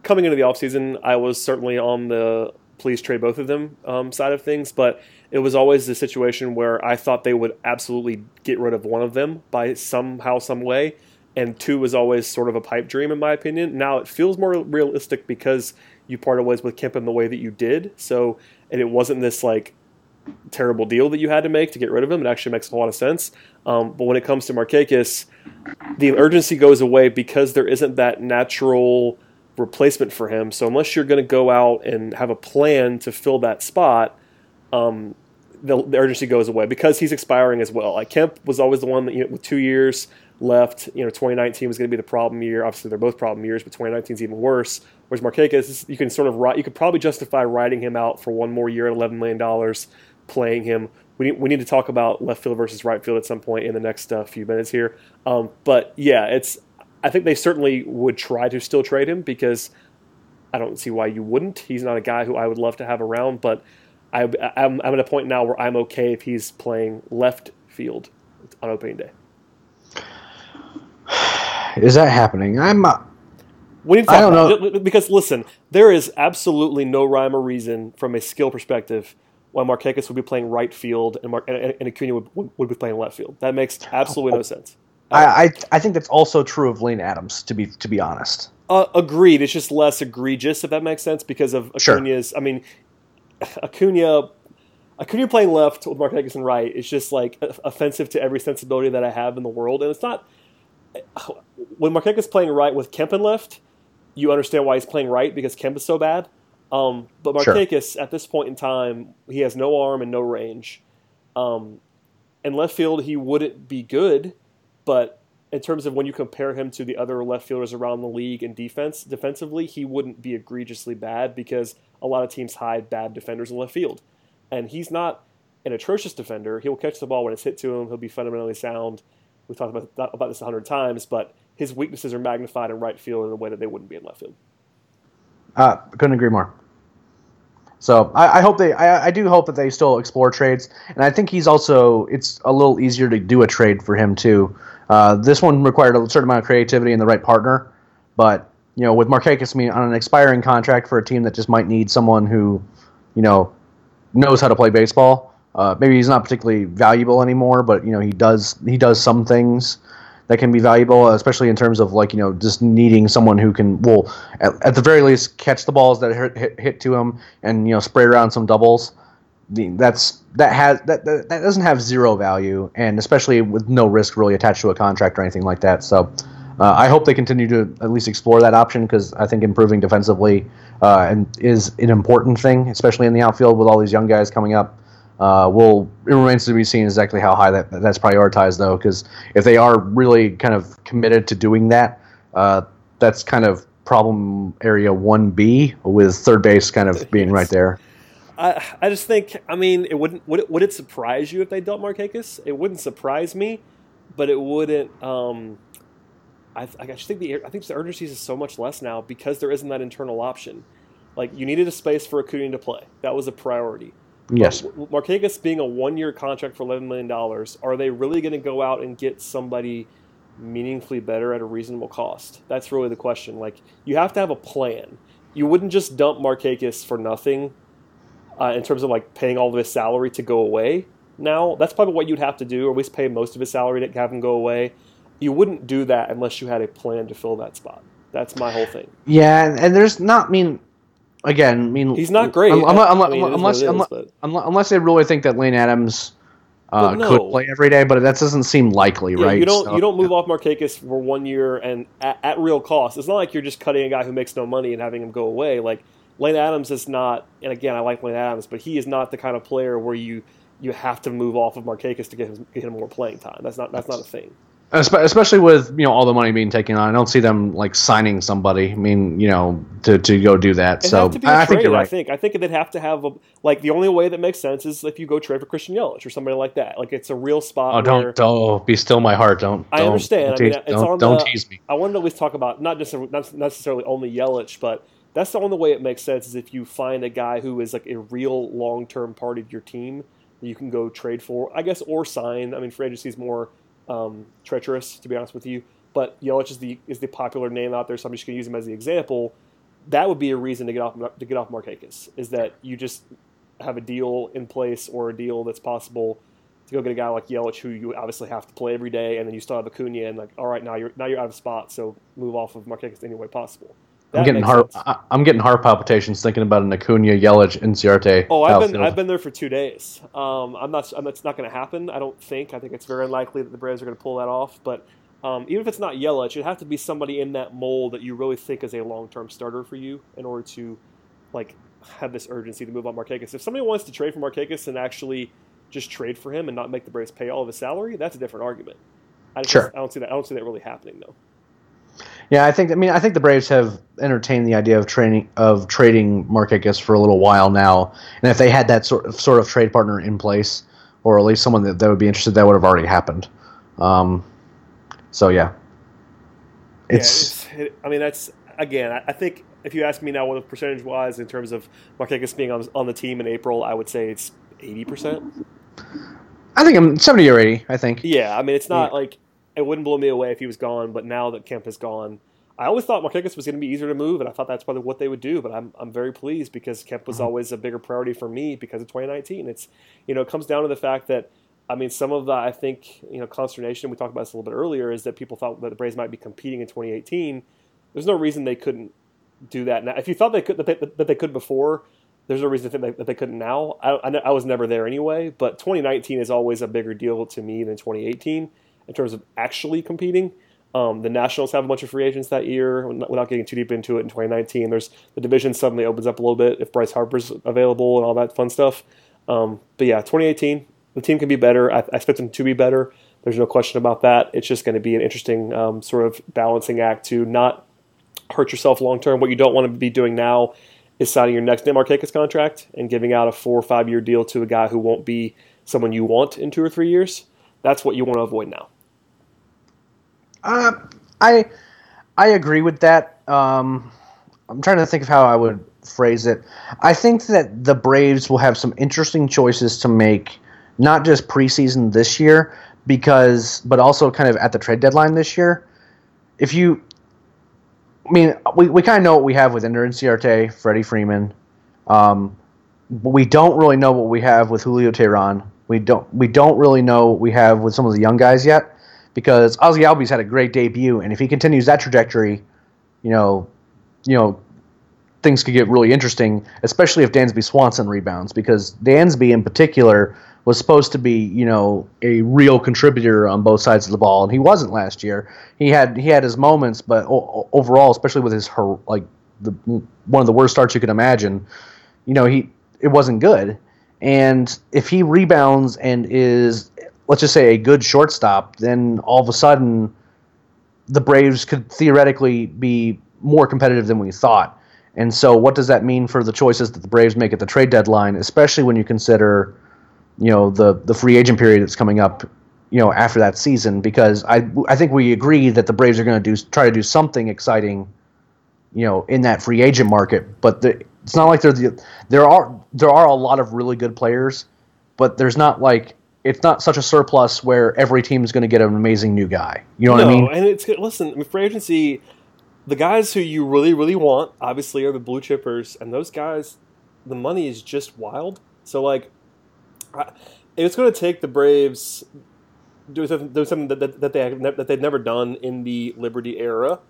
coming into the offseason, I was certainly on the please trade both of them um, side of things, but it was always the situation where I thought they would absolutely get rid of one of them by somehow, some way. And two was always sort of a pipe dream, in my opinion. Now it feels more realistic because you parted ways with Kemp in the way that you did. So, and it wasn't this like terrible deal that you had to make to get rid of him. It actually makes a lot of sense. Um, but when it comes to Markakis, the urgency goes away because there isn't that natural replacement for him. So unless you're going to go out and have a plan to fill that spot, um, the, the urgency goes away because he's expiring as well. Like Kemp was always the one that you know, with two years left. You know, 2019 was going to be the problem year. Obviously, they're both problem years, but 2019 is even worse. Whereas Markakis, you can sort of you could probably justify writing him out for one more year at 11 million dollars, playing him. We need, we need to talk about left field versus right field at some point in the next uh, few minutes here. Um, but yeah, it's. I think they certainly would try to still trade him because I don't see why you wouldn't. He's not a guy who I would love to have around, but I, I'm, I'm at a point now where I'm okay if he's playing left field on opening day. Is that happening? I'm. Uh, We need to I don't know. because listen, there is absolutely no rhyme or reason from a skill perspective why Markakis would be playing right field and, Mar- and, and Acuna would, would, be playing left field. That makes absolutely no sense. I, I I think that's also true of Lane Adams. To be to be honest. Uh, agreed. It's just less egregious, if that makes sense, because of Sure. Acuna's. I mean, Acuna, Acuna playing left with Markakis and right is just like offensive to every sensibility that I have in the world, and it's not. When Markakis playing right with Kemp and left, you understand why he's playing right because Kemp is so bad. Um, but Sure. Markakis, at this point in time, he has no arm and no range. Um, in left field, he wouldn't be good, but in terms of when you compare him to the other left fielders around the league in defense, defensively, he wouldn't be egregiously bad because a lot of teams hide bad defenders in left field. And he's not an atrocious defender. He'll catch the ball when it's hit to him. He'll be fundamentally sound. We've talked about, about this a hundred times, but his weaknesses are magnified in right field in a way that they wouldn't be in left field. Uh, couldn't agree more. So I, I hope they, I, I do hope that they still explore trades, and I think he's also, it's a little easier to do a trade for him too. Uh, this one required a certain amount of creativity and the right partner, but you know, with Markakis, I mean, on an expiring contract for a team that just might need someone who, you know, knows how to play baseball. Uh, maybe he's not particularly valuable anymore, but you know, he does he does some things that can be valuable, especially in terms of like you know just needing someone who can, well, at, at the very least, catch the balls that hit, hit, hit to him and you know spray around some doubles. That's that has that, that that doesn't have zero value, and especially with no risk really attached to a contract or anything like that. So. Uh, I hope they continue to at least explore that option because I think improving defensively uh, and is an important thing, especially in the outfield with all these young guys coming up. Uh, will it remains to be seen exactly how high that that's prioritized though, because if they are really kind of committed to doing that, uh, that's kind of problem area one B with third base kind of being right there. I, I just think I mean it wouldn't would it, would it surprise you if they dealt Markakis? It wouldn't surprise me, but it wouldn't. Um, I, I just think the I think the urgency is so much less now because there isn't that internal option. Like you needed a space for Acuna to play. That was a priority. Yes, Markakis being a one-year contract for eleven million dollars, are they really going to go out and get somebody meaningfully better at a reasonable cost? That's really the question. Like you have to have a plan. You wouldn't just dump Markakis for nothing uh, in terms of like paying all of his salary to go away. Now that's probably what you'd have to do, or at least pay most of his salary to have him go away. You wouldn't do that unless you had a plan to fill that spot. That's my whole thing. yeah, and, and there's not I mean. Again, I mean He's not great. un- un- I un- mean, it is unless unless, but- unless unless they really think that Lane Adams uh, no. could play every day, but that doesn't seem likely, Yeah, right? you don't So- you don't move off Markakis for one year and at, at real cost. It's not like you're just cutting a guy who makes no money and having him go away. Like Lane Adams is not, and again, I like Lane Adams, but he is not the kind of player where you you have to move off of Markakis to get him, get him more playing time. That's not that's not a thing. Espe- especially with you know all the money being taken on. I don't see them like signing somebody. I mean, you know, to, to go do that. It'd so be a I, I think you're right. I think I think they'd have to have a like the only way that makes sense is if you go trade for Christian Yelich or somebody like that. Like it's a real spot. Oh, don't don't oh, be still my heart. Don't. I don't- understand. Don't, I mean, it's don't, on don't the, tease me. I wanted to at least talk about not just not necessarily only Yelich, but that's the only way it makes sense is if you find a guy who is like a real long term part of your team that you can go trade for, I guess, or sign. I mean, free agency is more um, treacherous, to be honest with you. But Yelich is the is the popular name out there, so I'm just going to use him as the example. That would be a reason to get off to get off Markakis is that you just have a deal in place or a deal that's possible to go get a guy like Yelich, who you obviously have to play every day, and then you still have Acuna, and like, all right, now you're now you're out of spot, so move off of Markakis any way possible. I'm getting heart. sense. I, I'm getting heart palpitations thinking about an Acuna, Yelich, Inciarte. Oh, I've been outfield. I've been there for two days. Um, I'm not. I'm, it's not going to happen. I don't think. I think it's very unlikely that the Braves are going to pull that off. But um, even if it's not Yelich, it'd have to be somebody in that mold that you really think is a long term starter for you in order to like have this urgency to move on Markakis. If somebody wants to trade for Markakis and actually just trade for him and not make the Braves pay all of his salary, that's a different argument. I just, Sure. I don't see that. I don't see that really happening though. Yeah, I think. I mean, I think the Braves have entertained the idea of training of trading Markakis for a little while now, and if they had that sort of sort of trade partner in place, or at least someone that, that would be interested, that would have already happened. Um, so yeah, it's, yeah, it's, it, I mean, that's again. I, I think if you ask me now, what the percentage wise in terms of Markakis being on, on the team in April, I would say it's eighty percent. I think I'm seventy or eighty. I think. Yeah, I mean, it's not like it wouldn't blow me away if he was gone, but now that Kemp is gone, I always thought Markakis was going to be easier to move, and I thought that's probably what they would do. But I'm I'm very pleased because Kemp was mm-hmm. always a bigger priority for me because of 2019. It's you know it comes down to the fact that I mean some of the I think you know consternation we talked about this a little bit earlier is that people thought that the Braves might be competing in 2018. There's no reason they couldn't do that now. If you thought they could that they, that they could before, there's no reason to think that they couldn't now. I, I, I was never there anyway, but 2019 is always a bigger deal to me than 2018 in terms of actually competing. Um, the Nationals have a bunch of free agents that year. Without getting too deep into it in 2019, there's the division suddenly opens up a little bit if Bryce Harper's available and all that fun stuff. Um, but yeah, 2018, the team can be better. I, I, expect them to be better. There's no question about that. It's just going to be an interesting um, sort of balancing act to not hurt yourself long term. What you don't want to be doing now is signing your next Markakis contract and giving out a four or five year deal to a guy who won't be someone you want in two or three years. That's what you want to avoid now. Uh, I I agree with that. Um, I'm trying to think of how I would phrase it. I think that the Braves will have some interesting choices to make, not just preseason this year, because but also kind of at the trade deadline this year. If you, I mean, we, we kind of know what we have with Ender Inciarte, Freddie Freeman, um, but we don't really know what we have with Julio Teheran. We don't we don't really know what we have with some of the young guys yet because Ozzie Albies had a great debut, and if he continues that trajectory, you know, you know, things could get really interesting, especially if Dansby Swanson rebounds, because Dansby in particular was supposed to be, you know, a real contributor on both sides of the ball, and he wasn't last year. He had he had his moments, but o- overall, especially with his her, like the one of the worst starts you could imagine, you know, he it wasn't good. And if he rebounds and is let's just say a good shortstop, then all of a sudden the Braves could theoretically be more competitive than we thought. And so, what does that mean for the choices that the Braves make at the trade deadline, especially when you consider, you know, the the free agent period that's coming up, you know, after that season? Because I I think we agree that the Braves are going to do try to do something exciting, you know, in that free agent market. But the, it's not like there there are there are a lot of really good players, but there's not like it's not such a surplus where every team is going to get an amazing new guy. You know no, what I mean? and it's listen, free agency, the guys who you really really want obviously are the blue chippers, and those guys, the money is just wild. So like, it's going to take the Braves doing something, doing something that, that, that they have, that they've never done in the Liberty era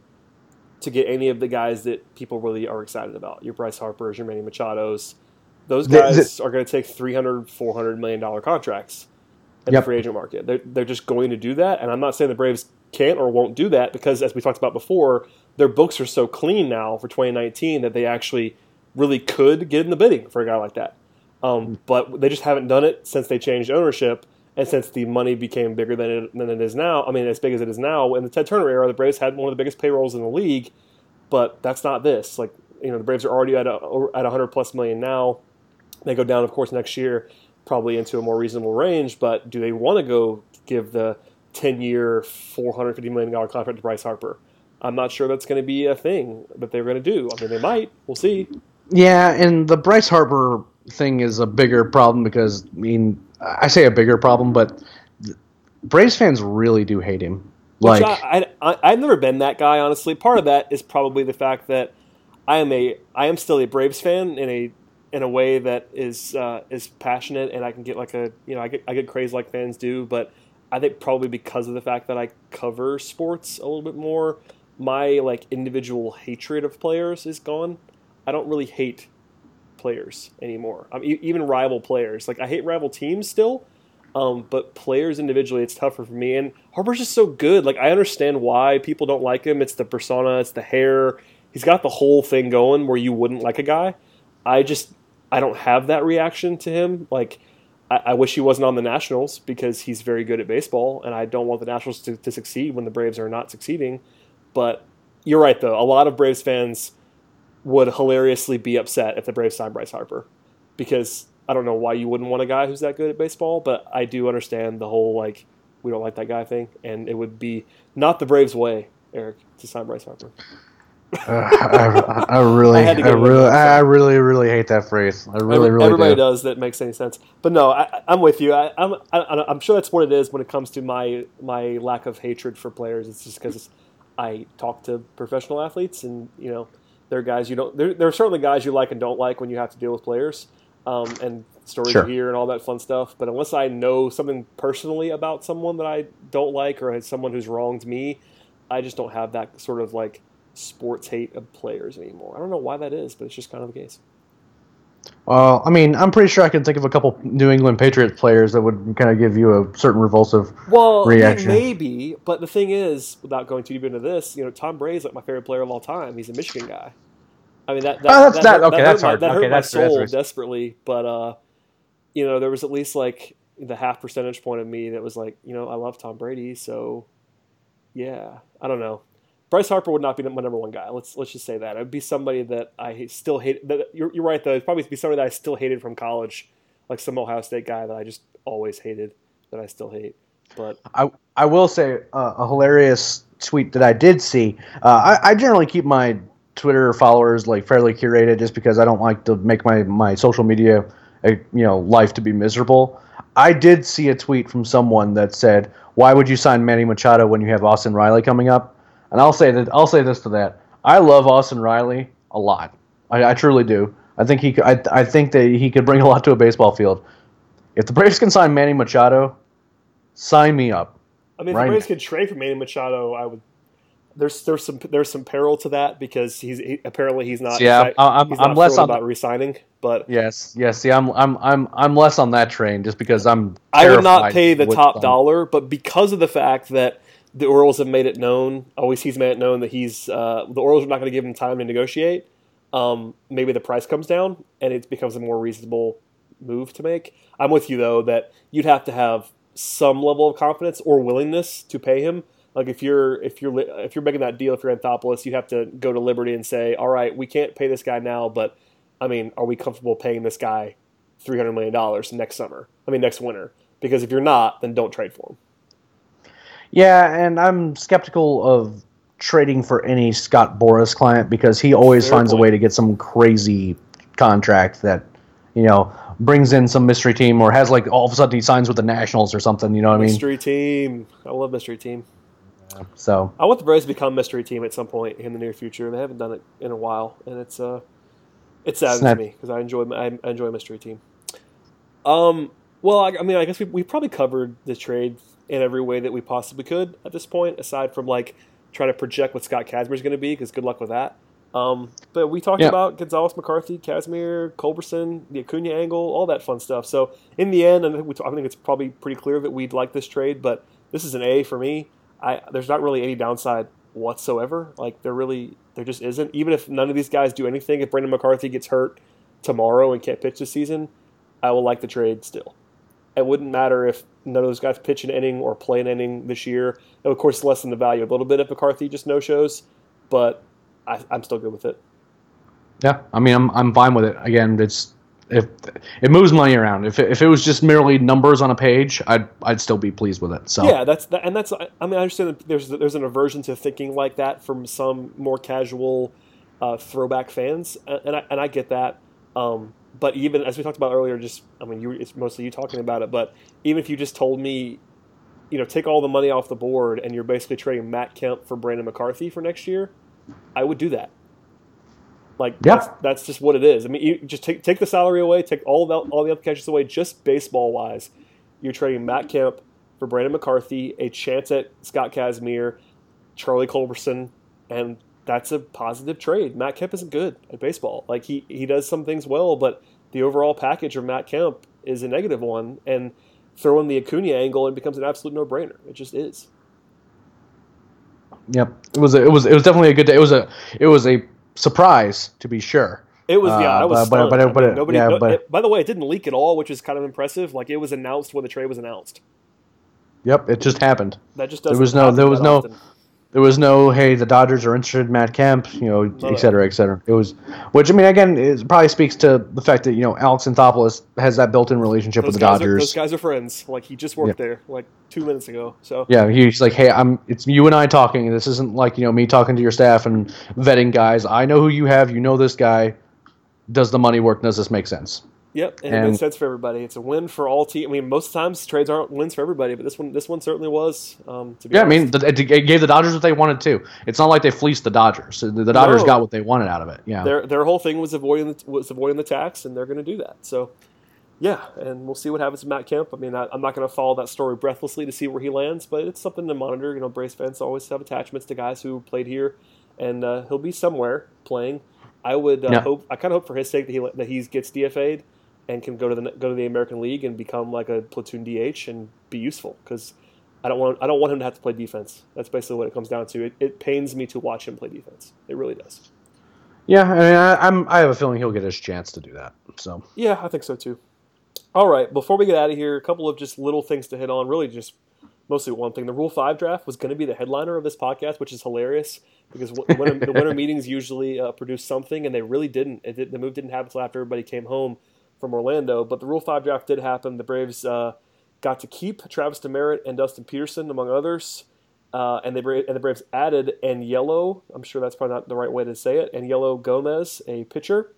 to get any of the guys that people really are excited about. Your Bryce Harper's, your Manny Machado's. Those guys the, the, are going to take 300 400 million dollar contracts in yep. the free agent market. They're, they're just going to do that. And I'm not saying the Braves can't or won't do that because, as we talked about before, their books are so clean now for 2019 that they actually really could get in the bidding for a guy like that. Um, but they just haven't done it since they changed ownership and since the money became bigger than it, than it is now. I mean, as big as it is now. In the Ted Turner era, the Braves had one of the biggest payrolls in the league, but that's not this. Like, you know, the Braves are already at a, at 100 plus million now. They go down, of course, next year probably into a more reasonable range. But do they want to go give the 10 year, $450 million contract to Bryce Harper? I'm not sure that's going to be a thing that they're going to do. I mean, they might. We'll see. Yeah, and the Bryce Harper thing is a bigger problem because, I mean, I say a bigger problem, but Braves fans really do hate him. Like, I, I, I've never been that guy, honestly. Part of that is probably the fact that I am a I am still a Braves fan in a in a way that is uh, is passionate, and I can get like a you know I get I get crazy like fans do, but I think probably because of the fact that I cover sports a little bit more, my like individual hatred of players is gone. I don't really hate players anymore. I mean, even rival players. Like I hate rival teams still, um, but players individually, it's tougher for me. And Harper's just so good. Like I understand why people don't like him. It's the persona. It's the hair. He's got the whole thing going where you wouldn't like a guy. I just I don't have that reaction to him. Like, I, I, wish he wasn't on the Nationals because he's very good at baseball, and I don't want the Nationals to, to succeed when the Braves are not succeeding. But you're right, though. A lot of Braves fans would hilariously be upset if the Braves signed Bryce Harper because I don't know why you wouldn't want a guy who's that good at baseball, but I do understand the whole like we don't like that guy thing, and it would be not the Braves' way, Eric, to sign Bryce Harper. Uh, I, I, really, I, I really, I really, really hate that phrase. I really, Every, really everybody do. does that makes any sense. But no, I, am with you. I, am I'm, I'm sure that's what it is when it comes to my my lack of hatred for players. It's just because I talk to professional athletes, and you know, there are guys you don't. There, there are certainly guys you like and don't like when you have to deal with players, um, and stories sure. here and all that fun stuff. But unless I know something personally about someone that I don't like or someone who's wronged me, I just don't have that sort of like sports hate of players anymore. I don't know why that is, but it's just kind of the case. Well, I mean, I'm pretty sure I can think of a couple New England Patriots players that would kind of give you a certain revulsive Well, reaction. maybe, but the thing is, without going too deep into this, you know, Tom Brady's like my favorite player of all time. He's a Michigan guy. I mean, that, that, Oh, that's- that- hurt- okay, hurt that's my- hard. That Okay, hurt my soul desperately, but uh, you know, there was at least like the half percentage point of me that was like, you know, I love Tom Brady, so yeah, I don't know. Bryce Harper would not be my number one guy. Let's let's just say that. It'd be somebody that I still hate. That, you're, you're right though. It'd probably be somebody that I still hated from college, like some Ohio State guy that I just always hated that I still hate. But I I will say uh, a hilarious tweet that I did see. Uh, I, I generally keep my Twitter followers like fairly curated just because I don't like to make my my social media uh, you know life to be miserable. I did see a tweet from someone that said, "Why would you sign Manny Machado when you have Austin Riley coming up?" And I'll say that I'll say this to that: I love Austin Riley a lot. I, I truly do. I think he. I, I think that he could bring a lot to a baseball field. If the Braves can sign Manny Machado, sign me up. I mean, if Right. the Braves could trade for Manny Machado, I would. There's there's some there's some peril to that because he's he, apparently he's not. Yeah, he's I'm- he's I'm not less on about resigning, but Yes, yes. See, I'm, I'm, I'm, I'm less on that train just because I'm. I would not pay the top some- dollar. But because of the fact that the Orioles have made it known, always he's made it known that he's uh, the Orioles are not going to give him time to negotiate. Um, maybe the price comes down and it becomes a more reasonable move to make. I'm with you though that you'd have to have some level of confidence or willingness to pay him. Like if you're if you're if you're making that deal, if you're Anthopoulos, you have to go to Liberty and say, all right, we can't pay this guy now, but I mean, are we comfortable paying this guy three hundred million dollars next summer? I mean, next winter. Because if you're not, then don't trade for him. Yeah, and I'm skeptical of trading for any Scott Boras client because he always Fair finds a way to get some crazy contract that, you know, brings in some mystery team or has like all of a sudden he signs with the Nationals or something. You know what I mean? Mystery team. I love mystery team. So I want the Braves to become mystery team at some point in the near future. They haven't done it in a while, and it's uh, it saddens Snap. me because I enjoy I enjoy mystery team. Um, well, I, I mean, I guess we we probably covered the trade in every way that we possibly could at this point, aside from like trying to project what Scott Kazmir is going to be, because good luck with that. Um, but we talked Yeah. about Gonzalez, McCarthy, Kazmir, Culberson, the Acuna angle, all that fun stuff. So in the end, I think, we I think it's probably pretty clear that we'd like this trade, but this is an A for me. I there's not really any downside whatsoever. Like there really there just isn't. Even if none of these guys do anything, if Brandon McCarthy gets hurt tomorrow and can't pitch this season, I will like the trade still. It wouldn't matter if none of those guys pitch an inning or play an inning this year. It would, of course, lessen the value a little bit if McCarthy just no shows, but I, I'm still good with it. yeah, I mean, I'm, I'm fine with it. Again, it's if it moves money around. If it, if it was just merely numbers on a page, I'd I'd still be pleased with it. So Yeah, that's that, and that's. I mean, I understand that there's there's an aversion to thinking like that from some more casual uh, throwback fans, and and I, and I get that. Um, but even as we talked about earlier, just I mean, you it's mostly you talking about it, but even if you just told me, you know, take all the money off the board and you're basically trading Matt Kemp for Brandon McCarthy for next year, I would do that. Like Yeah. that's, that's just what it is. I mean, you just take take the salary away, take all the all the catches away, just baseball wise. You're trading Matt Kemp for Brandon McCarthy, a chance at Scott Kazmir, Charlie Culberson, and that's a positive trade. Matt Kemp isn't good at baseball. Like he he does some things well, but the overall package of Matt Kemp is a negative one. And throw in the Acuna angle, it becomes an absolute no brainer. It just is. Yep. It was a, it was it was definitely a good day. It was a it was a surprise to be sure. It was yeah, Uh, I was but- stunned. but- I mean, nobody. yeah, no- but- it- by the way, it didn't leak at all, which is kind of impressive. Like it was announced when the trade was announced. Yep, it just happened. That just There doesn't. was no there was no often. There was no hey the Dodgers are interested in Matt Kemp, you know, no. et cetera, et cetera. It was which I mean again it probably speaks to the fact that you know Alex Anthopoulos has that built-in relationship Those with the guys, are, Dodgers. those guys are friends. Like he just worked there like two minutes ago. So Yeah, he's like, hey, I'm. It's you and I talking. This isn't like you know me talking to your staff and vetting guys. I know who you have. You know this guy. Does the money work? Does this make sense? Yep, and, it made sense for everybody. It's a win for all teams. I mean, most times trades aren't wins for everybody, but this one, this one certainly was. Um, to be Yeah, I mean, honest. it gave the Dodgers what they wanted too. It's not like they fleeced the Dodgers. The, the Dodgers No. got what they wanted out of it. Yeah. their their whole thing was avoiding the, was avoiding the tax, and they're going to do that. So, yeah, and we'll see what happens to Matt Kemp. I mean, I, I'm not going to follow that story breathlessly to see where he lands, but it's something to monitor. You know, Braves fans always have attachments to guys who played here, and uh, he'll be somewhere playing. I would uh, hope. I kind of hope for his sake that he that he gets DFA'd and can go to the go to the American League and become like a platoon DH and be useful because. I don't want. I don't want him to have to play defense. That's basically what it comes down to. It, it pains me to watch him play defense. It really does. Yeah, I mean, I, I'm. I have a feeling he'll get his chance to do that. So Yeah, I think so too. All right, before we get out of here, a couple of just little things to hit on. Really, just mostly one thing. The Rule Five draft was going to be the headliner of this podcast, which is hilarious because winter, the winter meetings usually uh, produce something, and they really didn't. It did, the move didn't happen until after everybody came home from Orlando. But the Rule Five draft did happen. The Braves uh, got to keep Travis Demeritte and Dustin Peterson, among others. Uh, and, they, and the Braves added Anyelo. I'm sure that's probably not the right way to say it. Anyelo Gomez, a pitcher.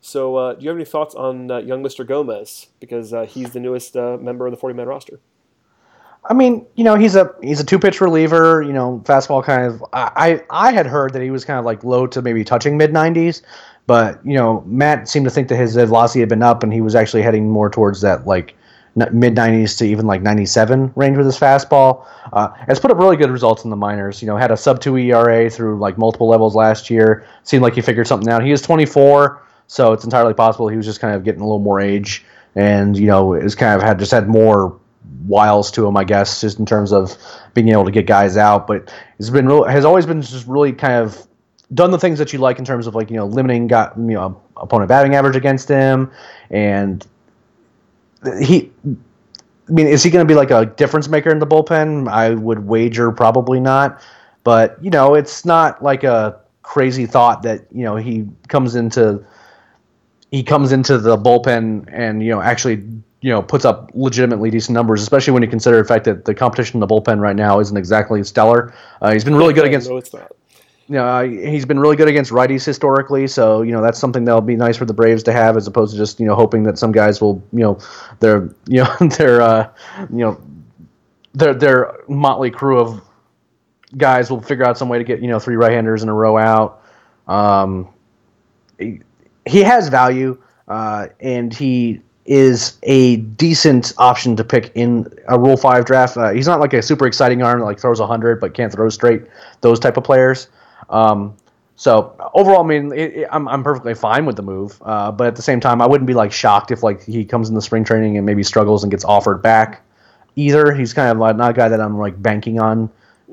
So, uh, do you have any thoughts on uh, young Mr. Gomez? Because uh, he's the newest uh, member of the 40 man roster. I mean, you know, he's a he's a two pitch reliever. You know, fastball kind of. I I had heard that he was kind of like low to maybe touching mid nineties, but you know, Matt seemed to think that his velocity had been up, and he was actually heading more towards that like mid nineties to even like ninety seven range with his fastball. Uh, has put up really good results in the minors. You know, had a sub two ERA through like multiple levels last year. Seemed like he figured something out. He is twenty four, so it's entirely possible he was just kind of getting a little more age, and you know, is kind of had just had more wiles to him, I guess, just in terms of being able to get guys out. But he's been real, has always been just really kind of done the things that you like in terms of like you know limiting got you know opponent batting average against him, and he. I mean, is he going to be like a difference maker in the bullpen? I would wager probably not. But you know, it's not like a crazy thought that you know he comes into he comes into the bullpen and you know actually you know puts up legitimately decent numbers, especially when you consider the fact that the competition in the bullpen right now isn't exactly stellar. Uh, he's been really good against No, it's not. you know, uh, he's been really good against righties historically, so you know that's something that'll be nice for the Braves to have, as opposed to just you know hoping that some guys will you know their you know their uh, you know their their motley crew of guys will figure out some way to get you know three right-handers in a row out. Um, he, he has value, uh, and he is a decent option to pick in a Rule Five draft. Uh, he's not like a super exciting arm that like throws hundred but can't throw straight. Those type of players. Um, so overall, I mean, it, it, I'm I'm perfectly fine with the move, uh, but at the same time, I wouldn't be like shocked if like he comes in the spring training and maybe struggles and gets offered back. Either he's kind of like not a guy that I'm like banking on, you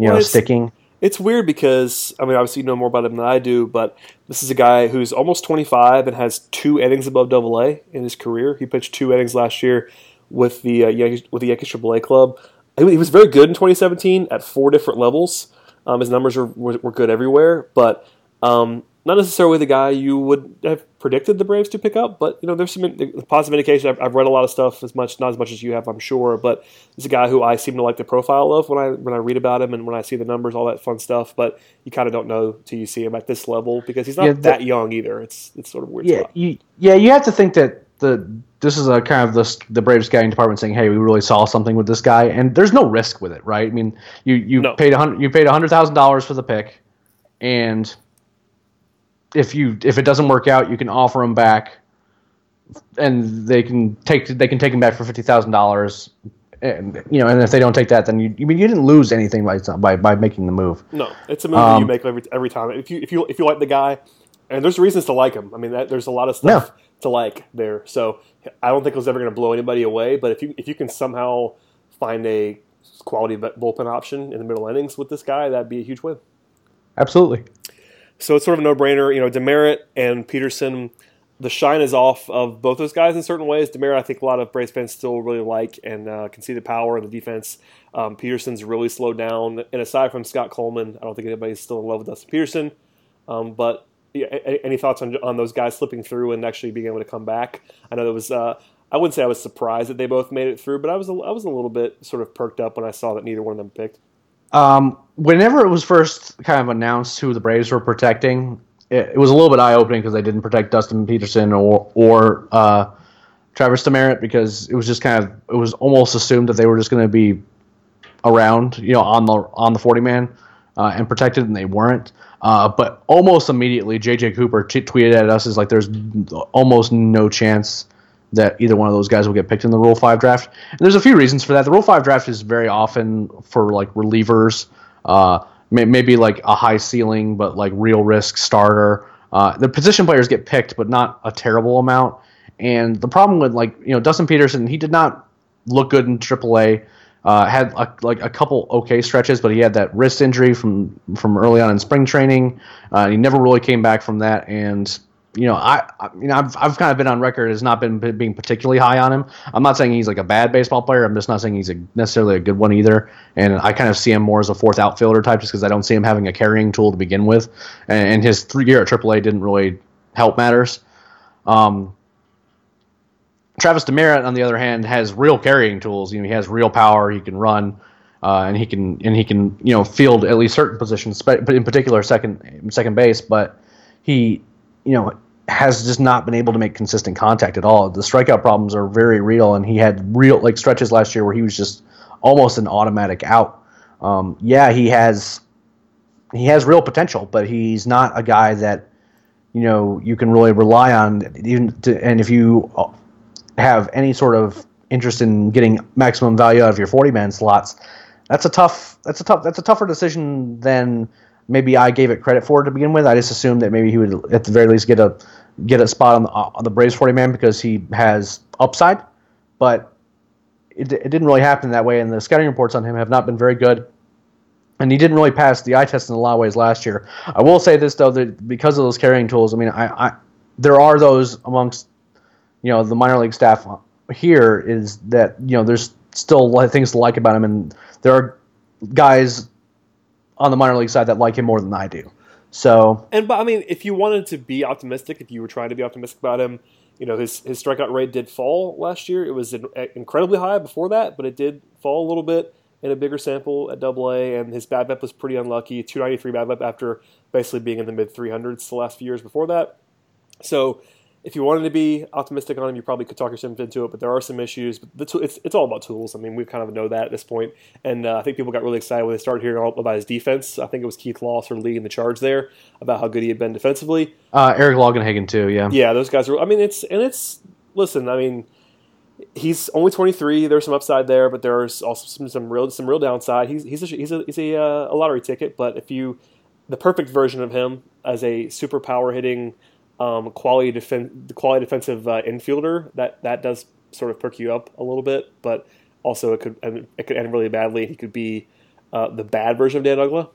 Well, know, it's- sticking. It's weird because I mean, obviously you know more about him than I do, but this is a guy who's almost 25 and has two innings above Double A in his career. He pitched two innings last year with the uh, Yankees with the Yankees Triple A club. He was very good in 2017 at four different levels. Um, his numbers were, were good everywhere, but um, not necessarily the guy you would have predicted the Braves to pick up. But you know, there's some positive indication. I've, I've read a lot of stuff, as much not as much as you have, I'm sure. But he's a guy who I seem to like the profile of when I when I read about him and when I see the numbers, all that fun stuff. But you kind of don't know till you see him at this level because he's not Yeah, that young either. It's it's sort of weird. Yeah, you, yeah, you have to think that the this is a kind of the the Braves scouting department saying, "Hey, we really saw something with this guy," and there's no risk with it, right? I mean, you you No. paid a hundred you paid a hundred thousand dollars for the pick, and if you if it doesn't work out, you can offer him back, and they can take they can take him back for fifty thousand dollars. And you know, and if they don't take that, then you, I mean, you didn't lose anything by by, by making the move. No, it's a move that you Um, make every every time. If you if you if you like the guy, and there's reasons to like him. I mean, that, there's a lot of stuff Yeah. to like there. So I don't think he's ever going to blow anybody away. But if you if you can somehow find a quality bu- bullpen option in the middle innings with this guy, that'd be a huge win. Absolutely. So it's sort of a no-brainer. You know, Demeritte and Peterson, the shine is off of both those guys in certain ways. Demeritte, I think a lot of Braves fans still really like and uh, can see the power in the defense. Um, Peterson's really slowed down, and aside from Scott Coleman, I don't think anybody's still in love with Dustin Peterson. Um, but yeah, any thoughts on on those guys slipping through and actually being able to come back? I know there was. Uh, I wouldn't say I was surprised that they both made it through, but I was a, I was a little bit sort of perked up when I saw that neither one of them picked. Um, whenever it was first kind of announced who the Braves were protecting, it, it was a little bit eye opening because they didn't protect Dustin Peterson or or uh, Travis Demeritte because it was just kind of it was almost assumed that they were just going to be around, you know, on the on the forty man uh, and protected, and they weren't. Uh, but almost immediately, JJ Cooper t- tweeted at us is like, "There's almost no chance." That either one of those guys will get picked in the Rule Five draft. And there's a few reasons for that. The Rule Five draft is very often for like relievers, uh, may, maybe like a high ceiling but like real risk starter, Uh, the position players get picked, but not a terrible amount. And the problem with like you know Dustin Peterson, he did not look good in AAA. Uh, had a, like a couple okay stretches, but he had that wrist injury from from early on in spring training. Uh, he never really came back from that, and you know, I, I mean, I've, I've kind of been on record as not been being particularly high on him. I'm not saying he's like a bad baseball player. I'm just not saying he's a, necessarily a good one either. And I kind of see him more as a fourth outfielder type, just because I don't see him having a carrying tool to begin with. And, and his three year at AAA didn't really help matters. Um, Travis Demeritte, on the other hand, has real carrying tools. You know, he has real power. He can run. Uh, and he can and he can you know field at least certain positions, but in particular second second base. But he you know has just not been able to make consistent contact at all. The strikeout problems are very real, and he had real like stretches last year where he was just almost an automatic out. Um, yeah, he has he has real potential, but he's not a guy that you know you can really rely on. Even to, and if you have any sort of interest in getting maximum value out of your forty man slots, that's a tough that's a tough that's a tougher decision than maybe I gave it credit for to begin with. I just assumed that maybe he would at the very least get a get a spot on the on the Braves forty man because he has upside, but it, it didn't really happen that way. And the scouting reports on him have not been very good. And he didn't really pass the eye test in a lot of ways last year. I will say this though that because of those carrying tools, I mean, I, I there are those amongst you know the minor league staff here is that you know there's still things to like about him, and there are guys on the minor league side that like him more than I do. So and but I mean, if you wanted to be optimistic, if you were trying to be optimistic about him, you know his his strikeout rate did fall last year. It was eh, incredibly high before that, but it did fall a little bit in a bigger sample at Double A, and his BABIP was pretty unlucky. 293 BABIP after basically being in the mid 300s the last few years before that. So if you wanted to be optimistic on him, you probably could talk yourself into it. But there are some issues. But t- it's it's all about tools. I mean, we kind of know that at this point. And uh, I think people got really excited when they started hearing about his defense. I think it was Keith Law sort of leading the charge there about how good he had been defensively. Uh, Eric Longenhagen too. Yeah. Yeah, those guys are. I mean, it's and it's listen. I mean. He's only 23. There's some upside there, but there's also some, some real some real downside. He's he's a, he's a, he's a, uh, a lottery ticket. But if you the perfect version of him as a super power hitting um, quality defen- quality defensive uh, infielder, that that does sort of perk you up a little bit. But also, it could it could end really badly. He could be uh, the bad version of Dan Uggla,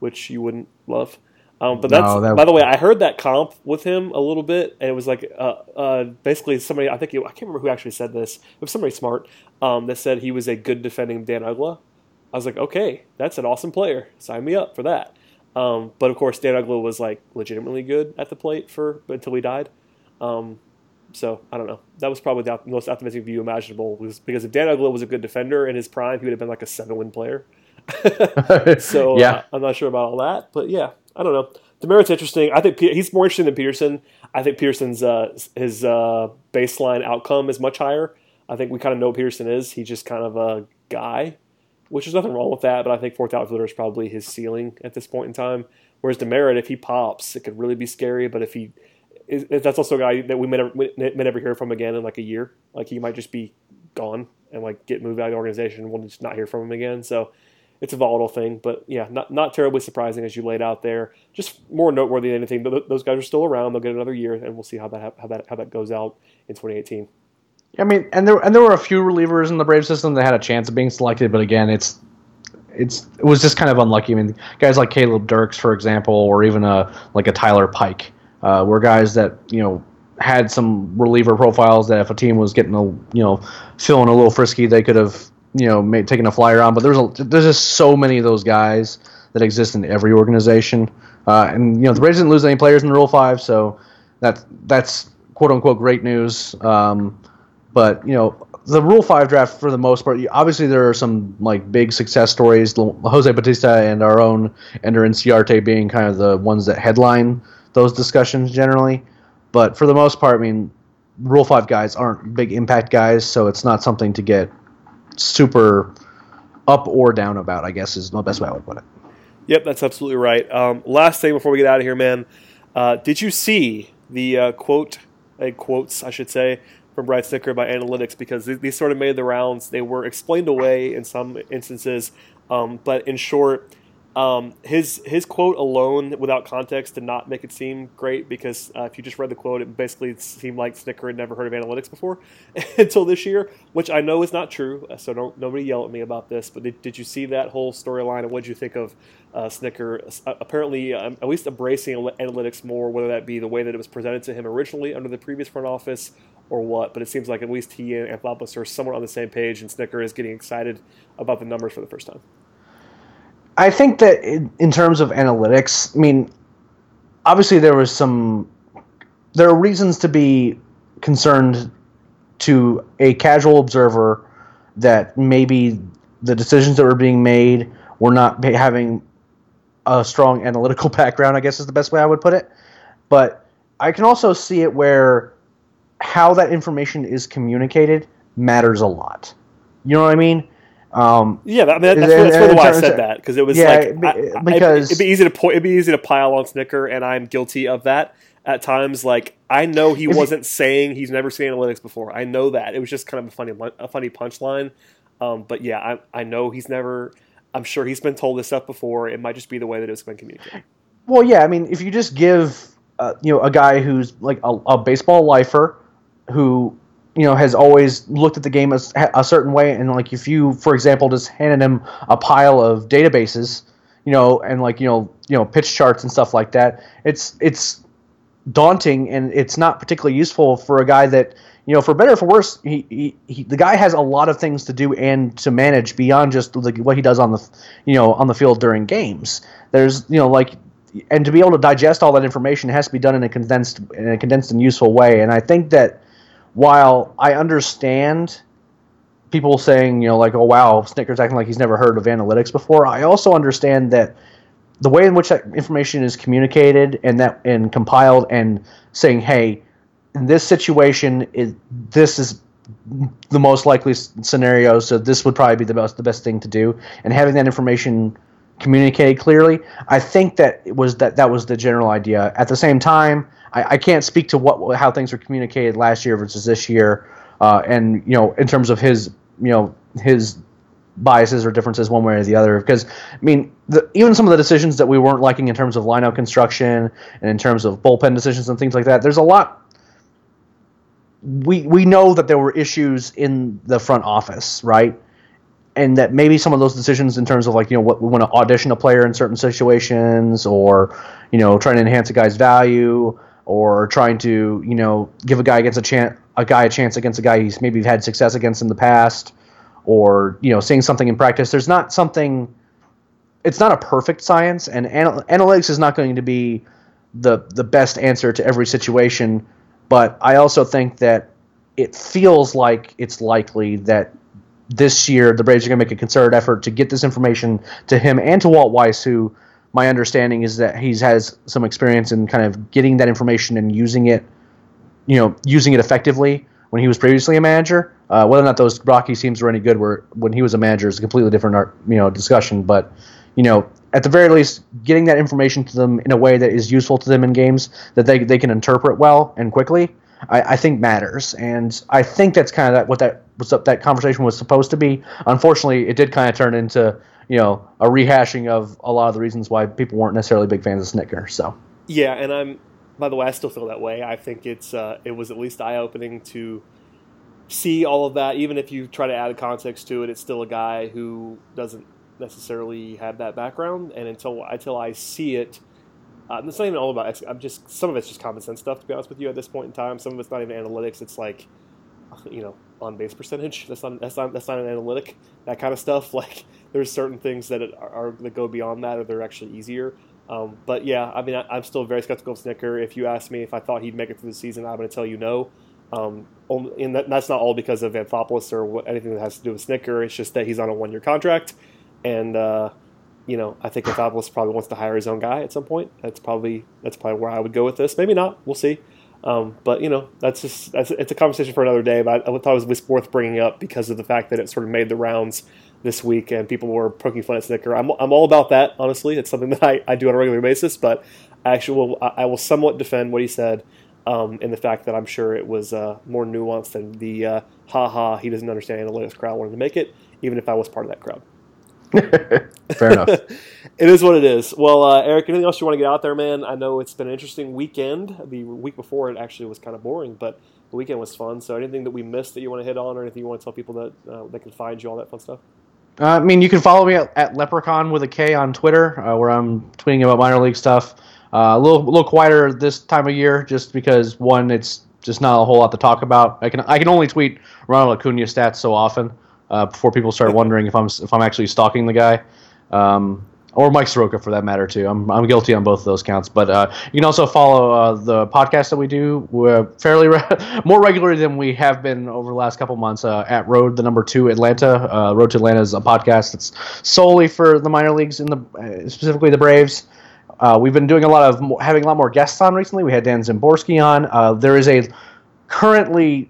which you wouldn't love. Um, but that's no, that by the way, I heard that comp with him a little bit, and it was like uh, uh, basically somebody. I think it, I can't remember who actually said this. It was somebody smart um, that said he was a good defending Dan Uggla. I was like, okay, that's an awesome player. Sign me up for that. Um, but of course, Dan Uggla was like legitimately good at the plate for until he died. Um, so I don't know. That was probably the most optimistic view imaginable. Was because if Dan Uggla was a good defender in his prime, he would have been like a seven-win player. so yeah, uh, I'm not sure about all that, but yeah, I don't know. Demeritte's interesting. I think he's more interesting than Peterson. I think Peterson's uh, his uh, baseline outcome is much higher. I think we kind of know Peterson is. He's just kind of a guy which is nothing wrong with that, but I think fourth outfielder is probably his ceiling at this point in time. Whereas Demeritte, if he pops, it could really be scary. But if he, if that's also a guy that we may never, may never hear from again in like a year. Like he might just be gone and like get moved out of the organization, and we'll just not hear from him again. So it's a volatile thing, but yeah, not not terribly surprising as you laid out there. Just more noteworthy than anything. But those guys are still around; they'll get another year, and we'll see how that how that how that goes out in 2018. I mean, and there and there were a few relievers in the Brave system that had a chance of being selected, but again, it's it's it was just kind of unlucky. I mean, guys like Caleb Dirks, for example, or even a like a Tyler Pike, uh, were guys that you know had some reliever profiles that if a team was getting a you know feeling a little frisky, they could have you know made, taken a flyer on. But there's a there's just so many of those guys that exist in every organization, uh, and you know the Braves didn't lose any players in the Rule Five, so that that's quote unquote great news. Um, but you know, the Rule Five draft for the most part, obviously there are some like big success stories. Jose Bautista and our own Ender Inciarte being kind of the ones that headline those discussions generally. But for the most part, I mean, Rule Five guys aren't big impact guys, so it's not something to get super up or down about. I guess is the best way I would put it. Yep, that's absolutely right. Um, last thing before we get out of here, man, uh, did you see the uh, quote? Uh, quotes, I should say, from Brian Snitker by analytics because these sort of made the rounds. They were explained away in some instances, um, but in short, Um, his his quote alone, without context, did not make it seem great because uh, if you just read the quote, it basically seemed like Snitker had never heard of analytics before until this year, which I know is not true. uh, So don't nobody yell at me about this. But did, did you see that whole storyline and what did you think of uh, Snitker uh, apparently um, at least embracing analytics more, whether that be the way that it was presented to him originally under the previous front office or what? But it seems like at least he and Anthopoulos are somewhere on the same page, and Snitker is getting excited about the numbers for the first time. I think that in terms of analytics, I mean, obviously there was some, there are reasons to be concerned to a casual observer that maybe the decisions that were being made were not having a strong analytical background. I guess is the best way I would put it. But I can also see it where how that information is communicated matters a lot. You know what I mean? Um, Yeah, I mean, that, that's, that's and really in why I said that because it was Yeah, like I- I- because- it'd be easy to po- it'd be easy to pile on Snitker, and I'm guilty of that at times. Like I know he wasn't saying he's never seen analytics before. I know that it was just kind of a funny a funny punchline. Um, but yeah, I I know he's never. I'm sure he's been told this stuff before. It might just be the way that it's been communicated. Well, yeah, I mean, if you just give uh, you know a guy who's like a, a baseball lifer, who you know has always looked at the game as a certain way, and like if you, for example, just handed him a pile of databases, you know, and like you know you know pitch charts and stuff like that, it's it's daunting and it's not particularly useful for a guy that you know for better or for worse he, he, he the guy has a lot of things to do and to manage beyond just the, what he does on the you know on the field during games. There's you know like and to be able to digest all that information has to be done in a condensed in a condensed and useful way. And i think that while i understand people saying you know like oh wow Snitker's acting like he's never heard of analytics before i also understand that the way in which that information is communicated and that and compiled and saying, hey, in this situation, is this is the most likely scenario, so this would probably be the best the best thing to do, and having that information communicated clearly, I think that it was that that was the general idea. At the same time, I, I can't speak to what how things were communicated last year versus this year, uh, and you know in terms of his you know his biases or differences one way or the other. Because I mean, the, even some of the decisions that we weren't liking in terms of lineup construction and in terms of bullpen decisions and things like that, there's a lot. We we know that there were issues in the front office, right? And that maybe some of those decisions in terms of like you know what we want to audition a player in certain situations, or you know trying to enhance a guy's value, or trying to you know give a guy against a chance a guy a chance against a guy he's maybe had success against in the past or you know seeing something in practice. There's not something it's not a perfect science and anal- analytics is not going to be the the best answer to every situation but i also think that it feels like it's likely that this year the braves are going to make a concerted effort to get this information to him and to walt weiss who my understanding is that he has some experience in kind of getting that information and using it you know using it effectively when he was previously a manager. Uh, whether or not those Rockies teams were any good were when he was a manager is a completely different art, you know discussion. But you know at the very least, getting that information to them in a way that is useful to them in games that they they can interpret well and quickly, I, I think matters. And I think that's kind of that, what that was that conversation was supposed to be. Unfortunately, it did kind of turn into you know a rehashing of a lot of the reasons why people weren't necessarily big fans of Snitker. So. Yeah, and I'm. By the way, I still feel that way. I think it's uh, it was at least eye opening to see all of that. Even if you try to add context to it, it's still a guy who doesn't necessarily have that background. And until until I see it, uh, it's not even all about. I'm just some of it's just common sense stuff. To be honest with you, at this point in time, some of it's not even analytics. It's like you know on base percentage. That's not that's not that's not an analytic. That kind of stuff. Like there's certain things that are, are that go beyond that, or they're actually easier. Um, but yeah, I mean, I, am still very skeptical of Snitker. If you ask me if I thought he'd make it through the season, I'm going to tell you no. Um, and that, that's not all because of Anthopoulos or what, anything that has to do with Snitker. It's just that he's on a one year contract. And, uh, you know, I think Anthopoulos probably wants to hire his own guy at some point. That's probably that's probably where I would go with this. Maybe not. We'll see. Um, but you know, that's just that's it's a conversation for another day. But I, I thought it was worth bringing up because of the fact that it sort of made the rounds this week and people were poking fun at Snitker. I'm, I'm all about that, honestly. It's something that I, I do on a regular basis, but I actually will, I will somewhat defend what he said um, in the fact that I'm sure it was uh, more nuanced than the uh, ha ha, he doesn't understand analytics crowd wanted to make it, even if I was part of that crowd. Fair enough. It is what it is. Well, uh, Eric, anything else you want to get out there, man? I know it's been an interesting weekend. The week before it actually was kind of boring, but the weekend was fun. So, anything that we missed that you want to hit on, or anything you want to tell people that uh, they can find you, all that fun stuff? Uh, I mean, you can follow me at, at Leprechaun with a K on Twitter, uh, where I'm tweeting about minor league stuff. Uh, a little, little quieter this time of year, just because one, it's just not a whole lot to talk about. I can, I can only tweet Ronald Acuna stats so often uh, before people start wondering if I'm, if I'm actually stalking the guy. Um, or Mike Soroka for that matter too. I'm, I'm guilty on both of those counts. But uh, you can also follow uh, the podcast that we do uh, fairly re- more regularly than we have been over the last couple months uh, at Road the number two Atlanta. Uh, Road to Atlanta is a podcast that's solely for the minor leagues in the uh, specifically the Braves. We've been doing a lot of having a lot more guests on recently. We had Dan Szymborski on. There is a currently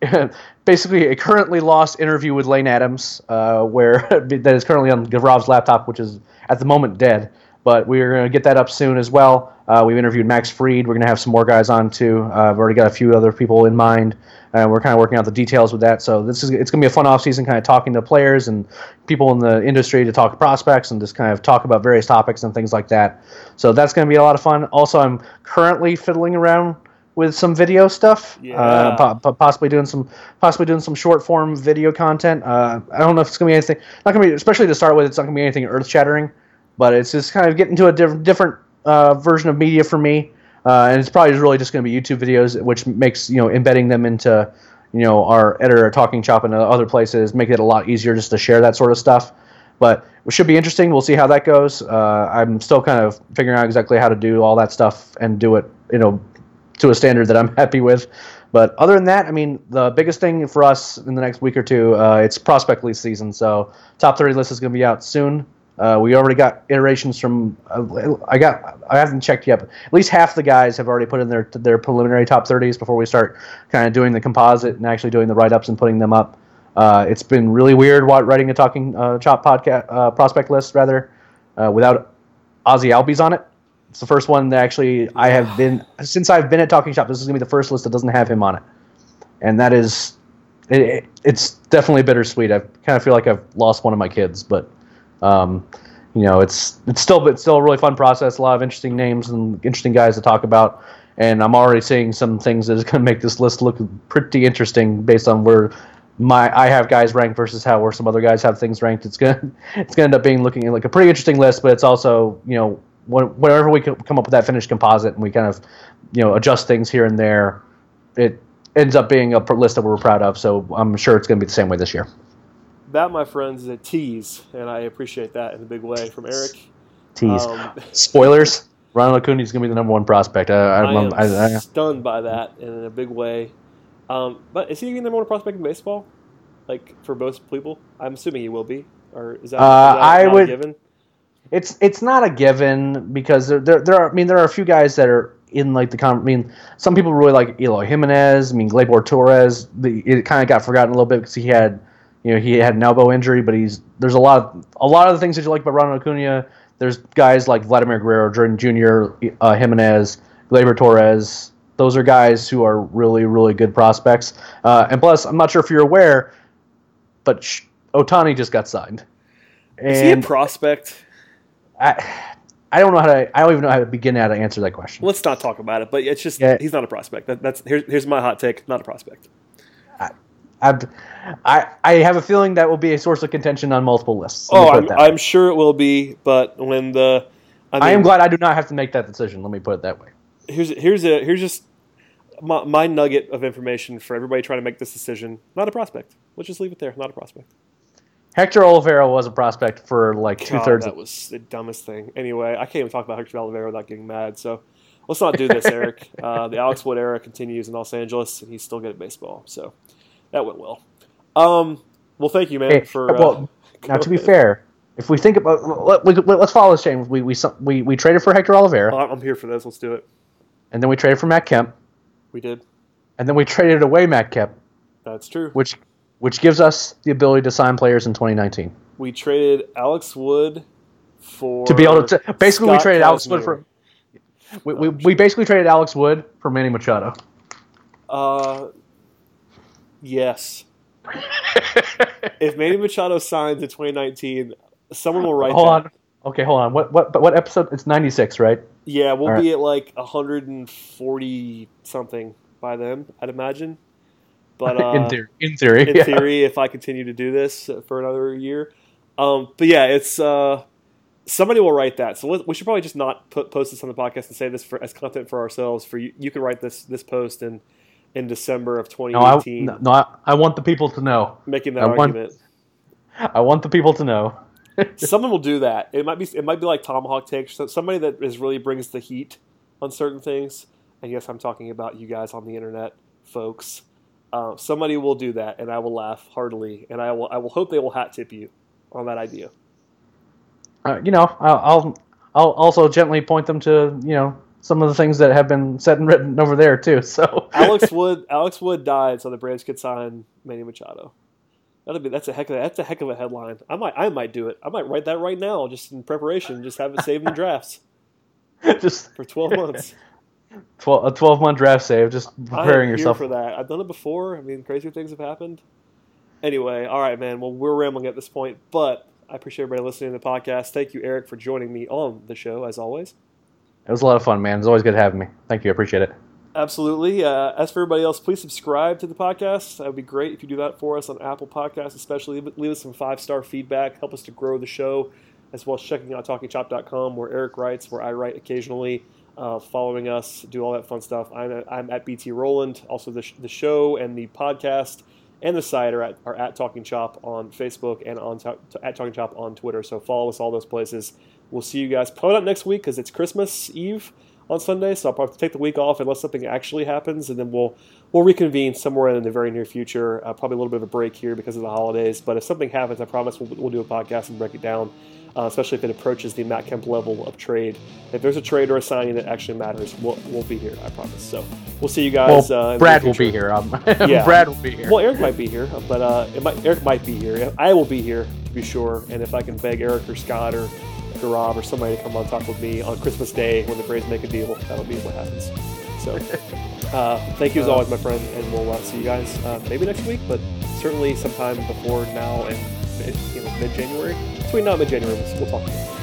basically a currently lost interview with Lane Adams, uh, where that is currently on Gavrov's laptop, which is at the moment dead. But we're going to get that up soon as well. Uh, we've interviewed Max Fried. We're going to have some more guys on too. Uh, I've already got a few other people in mind. and we're kind of working out the details with that. So this is it's going to be a fun off season, kind of talking to players and people in the industry to talk prospects and just kind of talk about various topics and things like that. So that's going to be a lot of fun. Also, I'm currently fiddling around with some video stuff. Yeah. Uh, po- po- possibly doing some possibly doing some short form video content. Uh, I don't know if it's gonna be anything. Not gonna be especially to start with. It's not gonna be anything earth shattering, but it's just kind of getting to a diff- different uh, version of media for me. Uh, and it's probably really just going to be YouTube videos, which makes you know embedding them into you know our editor talking chop and other places make it a lot easier just to share that sort of stuff. But it should be interesting. We'll see how that goes. Uh, I'm still kind of figuring out exactly how to do all that stuff and do it, you know, to a standard that I'm happy with. But other than that, I mean, the biggest thing for us in the next week or two, uh, it's prospect list season. So top 30 list is going to be out soon. Uh, we already got iterations from. Uh, I got. I haven't checked yet. But at least half the guys have already put in their their preliminary top 30s before we start kind of doing the composite and actually doing the write ups and putting them up. Uh, it's been really weird writing a talking uh, chop podcast uh, prospect list rather uh, without Ozzie Albies on it. It's the first one that actually I have been since I've been at Talking Chop. This is gonna be the first list that doesn't have him on it, and that is it, it, it's definitely bittersweet. I kind of feel like I've lost one of my kids, but um, you know, it's it's still it's still a really fun process. A lot of interesting names and interesting guys to talk about, and I'm already seeing some things that is going to make this list look pretty interesting based on where my I have guys ranked versus how where some other guys have things ranked. It's gonna it's gonna end up being looking like a pretty interesting list, but it's also you know whenever we come up with that finished composite and we kind of you know adjust things here and there, it ends up being a list that we're proud of. So I'm sure it's going to be the same way this year. That, my friends, is a tease, and I appreciate that in a big way from Eric. Tease. Um, Spoilers. Ronald Acuna is going to be the number one prospect. I, I, I am I, stunned by that in a big way. Um, but is he even the number one prospect in baseball? Like for most people, I'm assuming he will be. Or is that, Uh, is that I would- given? It's it's not a given because there, there there are I mean there are a few guys that are in like the con. I mean some people really like Eloy Jimenez. I mean Gleyber Torres. The, it kind of got forgotten a little bit because he had you know he had an elbow injury, but he's there's a lot of a lot of the things that you like about Ronald Acuna. There's guys like Vladimir Guerrero, Jordan Jr., uh, Jimenez, Gleyber Torres. Those are guys who are really really good prospects. Uh, and plus, I'm not sure if you're aware, but Sh- Otani just got signed. Is he a prospect? I, I don't know how to. I don't even know how to begin how to answer that question. Let's not talk about it. But it's just Yeah. he's not a prospect. That, that's here's here's my hot take. Not a prospect. I've, I I have a feeling that will be a source of contention on multiple lists. Let Oh, I'm. I'm sure it will be. But when the I, mean, I am glad I do not have to make that decision. Let me put it that way. here's here's a here's just my, my nugget of information for everybody trying to make this decision. Not a prospect. Let's just leave it there. Not a prospect. Hector Olivera was a prospect for like two thirds. that was the dumbest thing. Anyway, I can't even talk about Hector Olivera without getting mad. So let's not do this, Eric. Uh, the Alex Wood era continues in Los Angeles, and he's still good at baseball. So that went well. Um, well, thank you, man. Hey, for uh, well, now to be fair, if we think about let, us follow this chain. We, we we we traded for Hector Olivera, I'm I'm here for this. Let's do it. and then we traded for Matt Kemp, We did. and then we traded away Matt Kemp, That's true. which which gives us the ability to sign players in 2019. We traded Alex Wood for to be able to basically we Scott traded Alex Wood for we, we, we basically traded Alex Wood for Manny Machado. Uh, yes. if Manny Machado signs in 2019, someone will write hold that. on. Okay, hold on. What what what episode? It's 96, right? Yeah, we'll All right. be at like 140 something by then, I'd imagine. But uh, in theory, in theory, in yeah. theory, if I continue to do this for another year. Um, but yeah, it's uh, somebody will write that. So we should probably just not put, post this on the podcast and say this for as content for ourselves. For you, you can write this this post in in December of No, I, 2018, no, no, I, I want the people to know. making that I want- argument. I want the people to know. Someone will do that. It might be it might be like Tomahawk takes so somebody that is really brings the heat on certain things. And yes, I'm talking about you guys on the internet, folks. Uh, somebody will do that, and I will laugh heartily, and I will I will hope they will hat tip you on that idea. Uh, you know, I'll, I'll I'll also gently point them to you know some of the things that have been said and written over there too. So Alex Wood Alex Wood died so the Braves could sign Manny Machado. That'd be that's a heck of a, that's a heck of a headline. I might I might do it. I might write that right now, just in preparation. Just have it saved in drafts just for twelve months. 12, a twelve month draft save, just preparing yourself. for that. I've done it before. I mean, crazier things have happened. Anyway, all right, man. Well, we're rambling at this point, but I appreciate everybody listening to the podcast. Thank you, Eric, for joining me on the show as always. It was a lot of fun, man. It's always good having me. Thank you. I appreciate it. Absolutely. Uh, as for everybody else, please subscribe to the podcast. That would be great if you do that for us on Apple Podcasts, especially. Leave, leave us some five star feedback. Help us to grow the show, as well as checking out TalkingChop.com, where Eric writes, where I write occasionally. Uh, following us, do all that fun stuff. I'm at, I'm at BT Rowland. Also, the, sh- the show and the podcast and the site are at, are at Talking Chop on Facebook and on at Talking Chop on Twitter. So follow us all those places. We'll see you guys probably not next week because it's Christmas Eve on Sunday, so I'll probably take the week off unless something actually happens, and then we'll we'll reconvene somewhere in the very near future. Uh, probably a little bit of a break here because of the holidays, but if something happens, I promise we'll, we'll do a podcast and break it down. Uh, especially if it approaches the Matt Kemp level of trade. If there's a trade or a signing that actually matters, we'll, we'll be here. I promise. So we'll see you Well, guys. uh, Brad will be here. Um, Yeah. Brad will be here. Well, Eric might be here, but uh, it might, Eric might be here. I will be here to be sure. And if I can beg Eric or Scott or Garab or somebody to come on talk with me on Christmas Day when the Braves make a deal, that'll be what happens. So, uh, thank you as always, my friend, and we'll uh, see you guys uh, maybe next week, but certainly sometime before now and you know mid January. Between now and January, we'll talk about it.